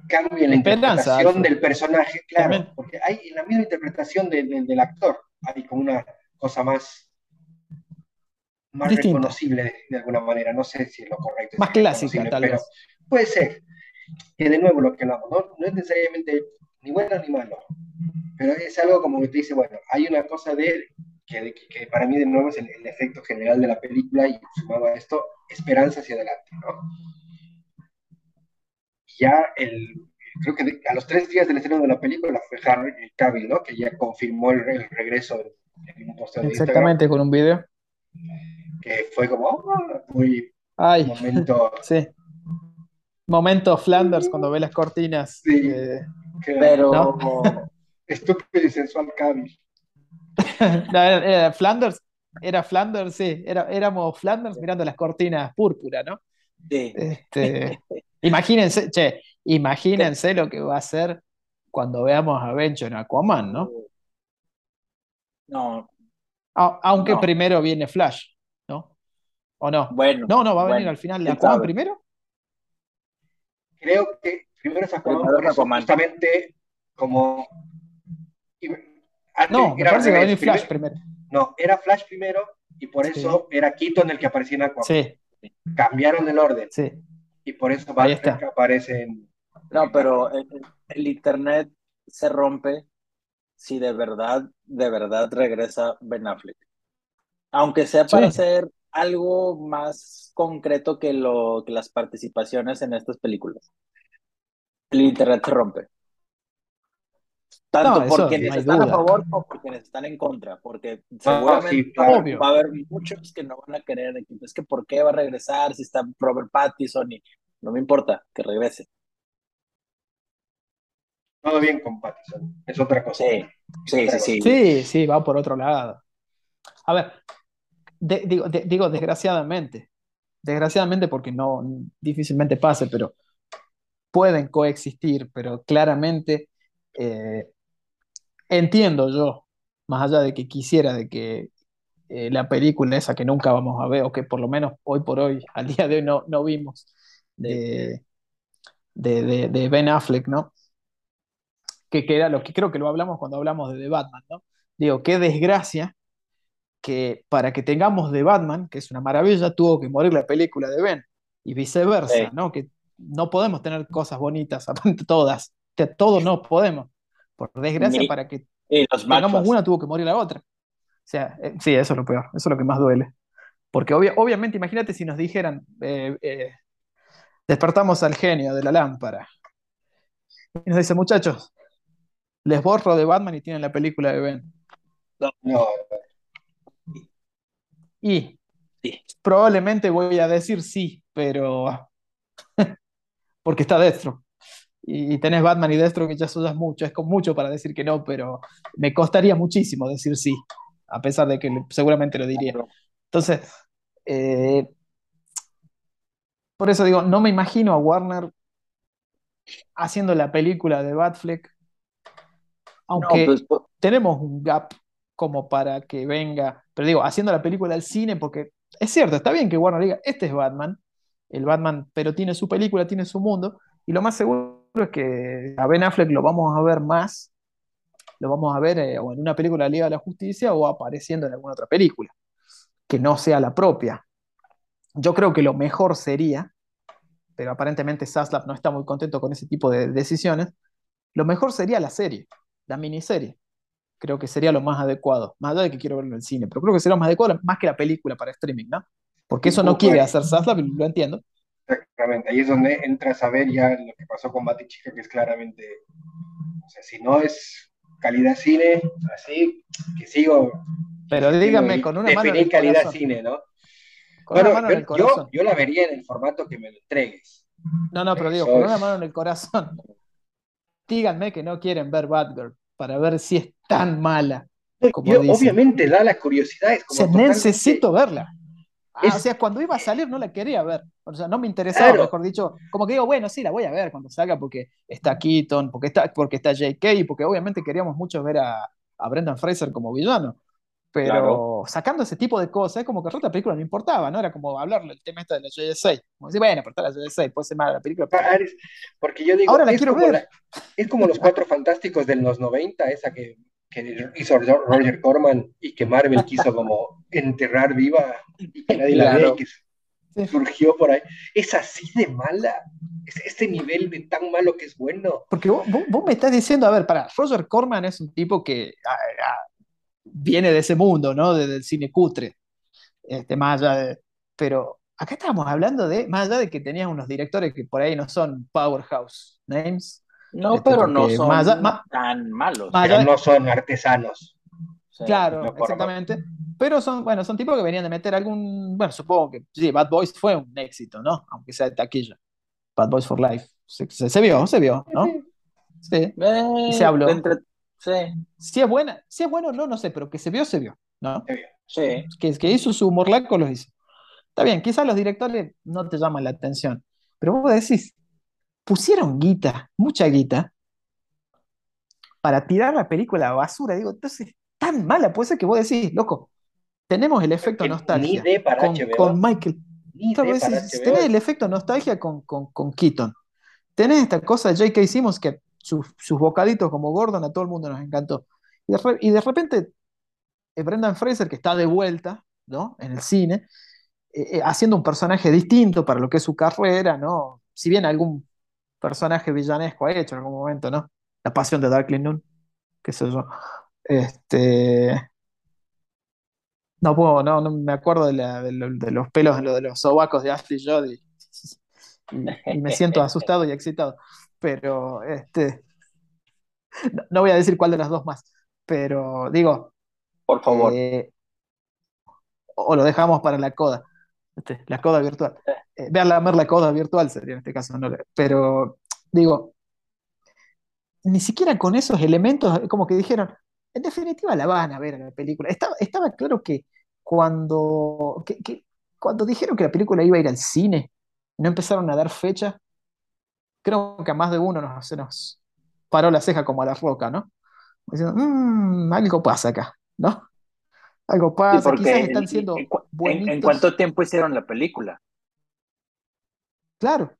cambio en la interpretación del personaje, claro, porque hay en la misma interpretación del actor, hay como una cosa más, más reconocible de, alguna manera, no sé si es lo correcto. Más clásica, tal vez. Puede ser, que de nuevo lo que hablamos, ¿no? no es necesariamente ni bueno ni malo, pero es algo como que te dice, bueno, hay una cosa de que, que, para mí de nuevo es el, el, efecto general de la película y sumado a esto, esperanza hacia adelante, ¿no? ya el, creo que a los tres días del estreno de la película fue Harry Cavill, ¿no? Que ya confirmó el, regreso en un posteo de Exactamente, con un video. Que fue como oh, muy Ay, momento. sí. Momento Flanders cuando ve las cortinas. Sí. Eh, pero ¿no? estúpido y sensual Cavill. no, era, Flanders, era Flanders, sí, era, éramos Flanders mirando las cortinas púrpura, ¿no? Este, imagínense, che, imagínense lo que va a hacer cuando veamos a Bencho en Aquaman, ¿no? No. aunque primero viene Flash, ¿no? ¿O no? Bueno. No, no, va a venir al final de Aquaman primero. Creo que primero es Aquaman, justamente como... no, me parece que Flash primero. No, era Flash primero y por eso era Keaton el que aparecía en Aquaman. Sí. Cambiaron el orden. Sí. Y por eso Batman aparece en... No, pero el, internet se rompe si de verdad, de verdad regresa Ben Affleck. Aunque sea para hacer algo más concreto que, lo, que las participaciones en estas películas. El internet se rompe. Tanto por quienes están a favor como por quienes están en contra, porque seguramente va, a haber muchos que no van a querer. Es que ¿por qué va a regresar si está Robert Pattinson? Y no me importa que regrese. Todo bien con Pattinson, es otra cosa. Sí, sí, sí, sí. Sí, va por otro lado. A ver, digo, digo desgraciadamente, desgraciadamente porque no difícilmente pase, pero pueden coexistir, pero claramente eh, entiendo yo, más allá de que quisiera de que eh, la película esa que nunca vamos a ver, o que por lo menos hoy por hoy, al día de hoy no, no vimos, de, de, Ben Affleck, ¿no? Que, que, era lo que creo que lo hablamos cuando hablamos de The Batman, ¿no? Digo, qué desgracia que para que tengamos The Batman, que es una maravilla, tuvo que morir la película de Ben, y viceversa, ¿no? Que no podemos tener cosas bonitas, todas, todos no podemos. Por desgracia, para que tengamos una, tuvo que morir la otra. O sea, eh, sí, eso es lo peor, eso es lo que más duele. Porque obviamente, imagínate si nos dijeran, eh, eh, despertamos al genio de la lámpara. Y nos dice, muchachos, les borro de Batman y tienen la película de Ben. No. Y probablemente voy a decir sí, pero porque está Destro y tenés Batman y Destro que ya sudas mucho, es con mucho para decir que no, pero me costaría muchísimo decir sí, a pesar de que seguramente lo diría. Entonces, eh, por eso digo, no me imagino a Warner haciendo la película de Batfleck, aunque pues, tenemos un gap como para que venga, pero digo, haciendo la película al cine, porque es cierto, está bien que Warner diga, este es Batman, el Batman, pero tiene su película, tiene su mundo, y lo más seguro es que a Ben Affleck lo vamos a ver más, lo vamos a ver eh, o en una película de Liga de la Justicia o apareciendo en alguna otra película, que no sea la propia. Yo creo que lo mejor sería, pero aparentemente Saslav no está muy contento con ese tipo de decisiones, lo mejor sería la serie, la miniserie. Creo que sería lo más adecuado, más allá de que quiero verlo en el cine, pero creo que sería lo más adecuado, más que la película para streaming, ¿no? Porque eso no quiere hacer Saslav, lo entiendo, Exactamente, ahí es donde entras a ver ya lo que pasó con Chica, que es claramente, o sea, si no es calidad cine, así, que sigo. Pero dígame, con una mano el calidad corazón. cine, ¿no? Con una mano en el corazón. Yo, la vería en el formato que me lo entregues. No, no, pero digo, con una mano en el corazón. Díganme que no quieren ver Batgirl para ver si es tan mala. Como obviamente da la curiosidad. necesito verla. Ah, o sea, cuando iba a salir no la quería ver. O sea, no me interesaba, mejor dicho. Como que digo, bueno, sí, la voy a ver cuando salga porque está Keaton, porque está, porque está J.K. y porque obviamente queríamos mucho ver a, Brendan Fraser como villano. Pero sacando ese tipo de cosas, como que otra película no importaba, ¿no? Era como hablar el tema este de la JSA. Como decir, bueno, pero está la JSA, puede ser mala la película. Porque yo digo, ahora la quiero ver. es como los cuatro fantásticos de los 90, esa que que hizo Roger Corman y que Marvel quiso como enterrar viva y que nadie la ve, que surgió por ahí. Es así de mala, es este nivel de tan malo que es bueno. Porque vos, me estás diciendo, a ver, para, Roger Corman es un tipo que viene de ese mundo, ¿no? del cine cutre, este, más allá de, pero acá estamos hablando de, más allá de que tenías unos directores que por ahí no son powerhouse names, no, este, pero no son tan malos. Pero no son artesanos. claro, exactamente. Pero son, bueno, son tipos que venían de meter algún, bueno, supongo que sí, Bad Boys fue un éxito, ¿no? Aunque sea de taquilla. Bad Boys for Life. Se, se, vio, se vio, ¿no? Sí. y se habló. Sí. Si es buena, si es bueno, no, no sé, pero que se vio, se vio, ¿no? Sí. Que, que hizo su morlaco, lo hizo. Está bien, quizás los directores no te llaman la atención, pero vos decís, pusieron guita, mucha guita, para tirar la película a basura. Digo, entonces, tan mala puede ser que vos decís, loco, tenemos el efecto nostalgia con, con, Michael. tenés el efecto nostalgia con, con, con, Keaton. Tenés esta cosa de J.K. Simmons que sus, sus bocaditos como Gordon a todo el mundo nos encantó. Y de, y de repente, eh, Brendan Fraser, que está de vuelta ¿no? en el cine, eh, eh, haciendo un personaje distinto para lo que es su carrera, ¿no? Si bien algún personaje villanesco ha hecho en algún momento, ¿no? La pasión de Darkling Noon, qué sé yo. Este. No puedo, no, no me acuerdo de, los pelos, de los sobacos de Ashley Judd y, me siento asustado y excitado. Pero este. No, voy a decir cuál de las dos más, pero digo. Por favor. Eh, o lo dejamos para la coda. Este, la coda virtual. Eh, vean la la coda virtual sería en este caso, ¿no? pero digo, ni siquiera con esos elementos, como que dijeron, en definitiva la van a ver en la película. Estaba, estaba claro que cuando, que, cuando dijeron que la película iba a ir al cine, no empezaron a dar fecha, creo que a más de uno nos, se nos paró la ceja como a la roca, ¿no? Diciendo, mmm, algo pasa acá, ¿no? Algo pasa, quizás están siendo en, ¿En cuánto tiempo hicieron la película? Claro,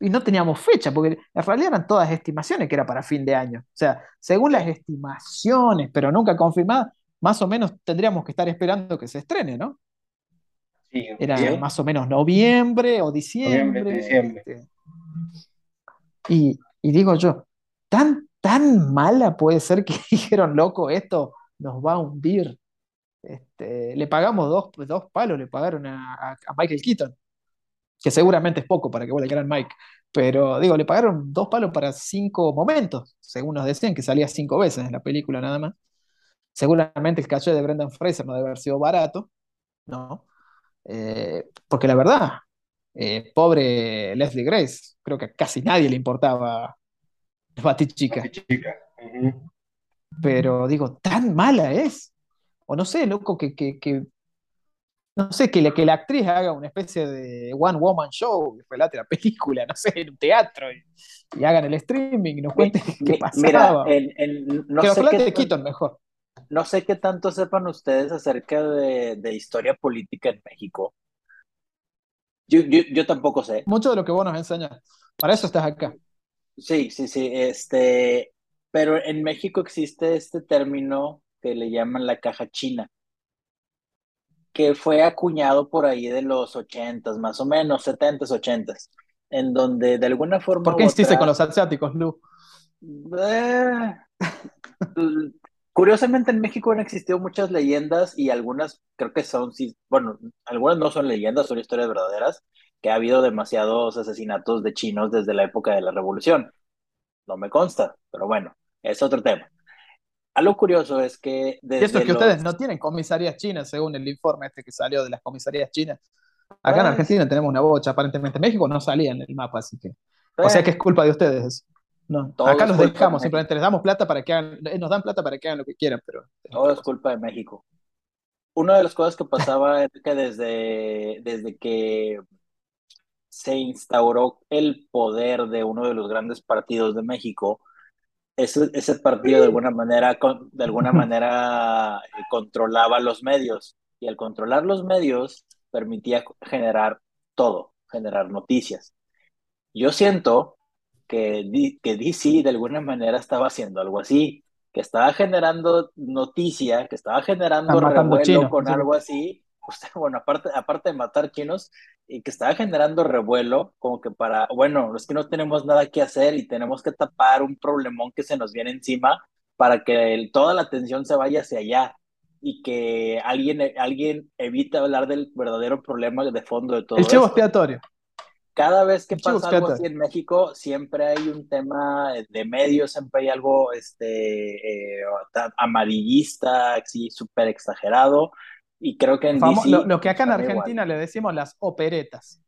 y no teníamos fecha, porque en realidad eran todas estimaciones que era para fin de año. O sea, según las estimaciones, pero nunca confirmadas, más o menos tendríamos que estar esperando que se estrene, ¿no? Sí, era más o menos noviembre o diciembre. Este. Y, digo yo, tan, tan mala puede ser que dijeron, loco, esto nos va a hundir. Este, le pagamos dos, dos palos, le pagaron a Michael Keaton que seguramente es poco para que vuelva el gran Mike, pero digo, le pagaron dos palos para cinco momentos, según nos decían, que salía cinco veces en la película nada más. Seguramente el caché de Brendan Fraser no debe haber sido barato, ¿no? Eh, porque la verdad, eh, pobre Leslie Grace, creo que a casi nadie le importaba Batichica. Chica. Pero digo, tan mala es. O no sé, loco, que, que, que no sé, que, que la actriz haga una especie de one woman show, que relate la película, no sé, en un teatro, y, hagan el streaming y nos cuenten qué pasaba. Mira, no que sé qué, mejor. No sé qué tanto sepan ustedes acerca de, historia política en México. Yo, yo, tampoco sé. Mucho de lo que vos nos enseñas. Para eso estás acá. Sí, sí, sí. Este, pero en México existe este término que le llaman la caja china que fue acuñado por ahí de los ochentas, más o menos, setentas, ochentas, en donde de alguna forma... ¿Por qué insiste con los asiáticos, Lu? Eh, curiosamente en México han existido muchas leyendas y algunas creo que son, bueno, algunas no son leyendas, son historias verdaderas, que ha habido demasiados asesinatos de chinos desde la época de la revolución. No me consta, pero bueno, es otro tema lo curioso es que... Desde eso es que ustedes no tienen comisarías chinas, según el informe este que salió de las comisarías chinas. Acá en ah. Argentina tenemos una bocha, aparentemente. México no salía en el mapa, así que... O sea que es culpa de ustedes. No, acá los dejamos, simplemente les damos plata para que hagan, eh, nos dan plata para que hagan lo que quieran, pero... Todo es culpa de México. Una de las cosas que pasaba es que desde, desde que se instauró el poder de uno de los grandes partidos de México, ese, ese partido de alguna manera, de alguna manera eh, controlaba los medios. Y al controlar los medios permitía generar todo, generar noticias. Yo siento que, que DC de alguna manera estaba haciendo algo así, que estaba generando noticia, que estaba generando revuelo con algo así, bueno, aparte, aparte de matar chinos, y que estaba generando revuelo, como que para, bueno, es que no tenemos nada que hacer y tenemos que tapar un problemón que se nos viene encima para que toda la atención se vaya hacia allá y que alguien, alguien evite hablar del verdadero problema de fondo de todo. El chivo expiatorio. Cada vez que pasa algo así en México, siempre hay un tema de medios, siempre hay algo este, eh, amarillista, así súper exagerado, y creo que en lo, que acá en Argentina le decimos las operetas.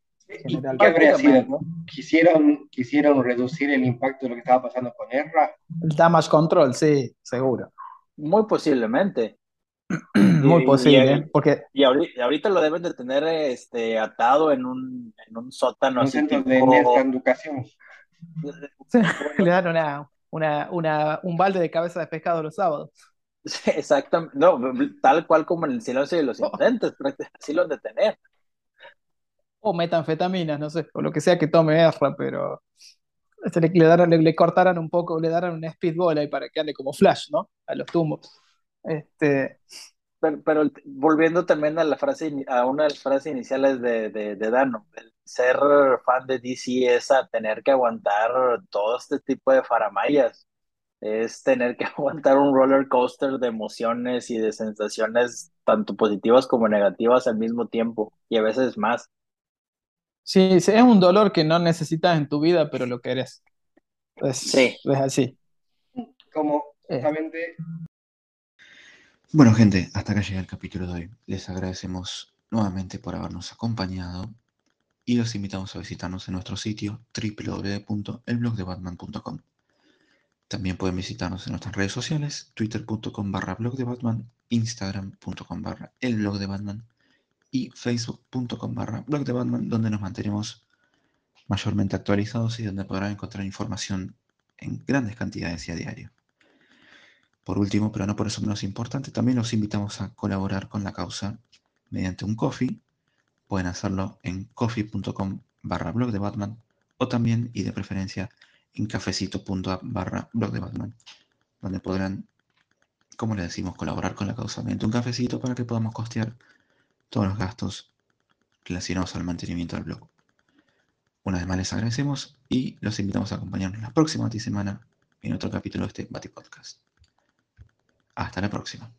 ¿Quisieron, ¿Quisieron reducir el impacto de lo que estaba pasando con Erra? El damage control, sí, seguro. Muy posiblemente. Muy posible, porque... Y ahorita, lo deben de tener este, atado en un, en un sótano. Un centro de educación. Le dan una, una, una, un balde de cabeza de pescado los sábados. Exactamente. No, tal cual como en el silencio de los oh. inocentes, así lo de tener. O metanfetaminas, no sé, o lo que sea que tome erra, pero este, le, le, le, cortaran un poco, le daran un speedball ahí para que ande como flash, ¿no? A los tumbos. Este... Pero, volviendo también a la frase, a una de las frases iniciales de, de, de Dano, el ser fan de DC es a tener que aguantar todo este tipo de faramayas es tener que aguantar un roller coaster de emociones y de sensaciones tanto positivas como negativas al mismo tiempo y a veces más. Sí, es un dolor que no necesitas en tu vida, pero lo querés. sí. Es así. Como justamente... Bueno, gente, hasta acá llega el capítulo de hoy. Les agradecemos nuevamente por habernos acompañado y los invitamos a visitarnos en nuestro sitio www.elblogdebatman.com. También pueden visitarnos en nuestras redes sociales, twitter.com barra blog de Batman, instagram.com barra el blog de Batman y facebook.com barra blog de Batman, donde nos mantenemos mayormente actualizados y donde podrán encontrar información en grandes cantidades y a diario. Por último, pero no por eso menos importante, también los invitamos a colaborar con la causa mediante un coffee. Pueden hacerlo en coffee.com barra blog de Batman o también y de preferencia en cafecito.app barra blog de Batman, donde podrán, como le decimos, colaborar con la causa mediante un cafecito para que podamos costear todos los gastos relacionados al mantenimiento del blog. Una vez más les agradecemos y los invitamos a acompañarnos la próxima semana en otro capítulo de este Bati Podcast. Hasta la próxima.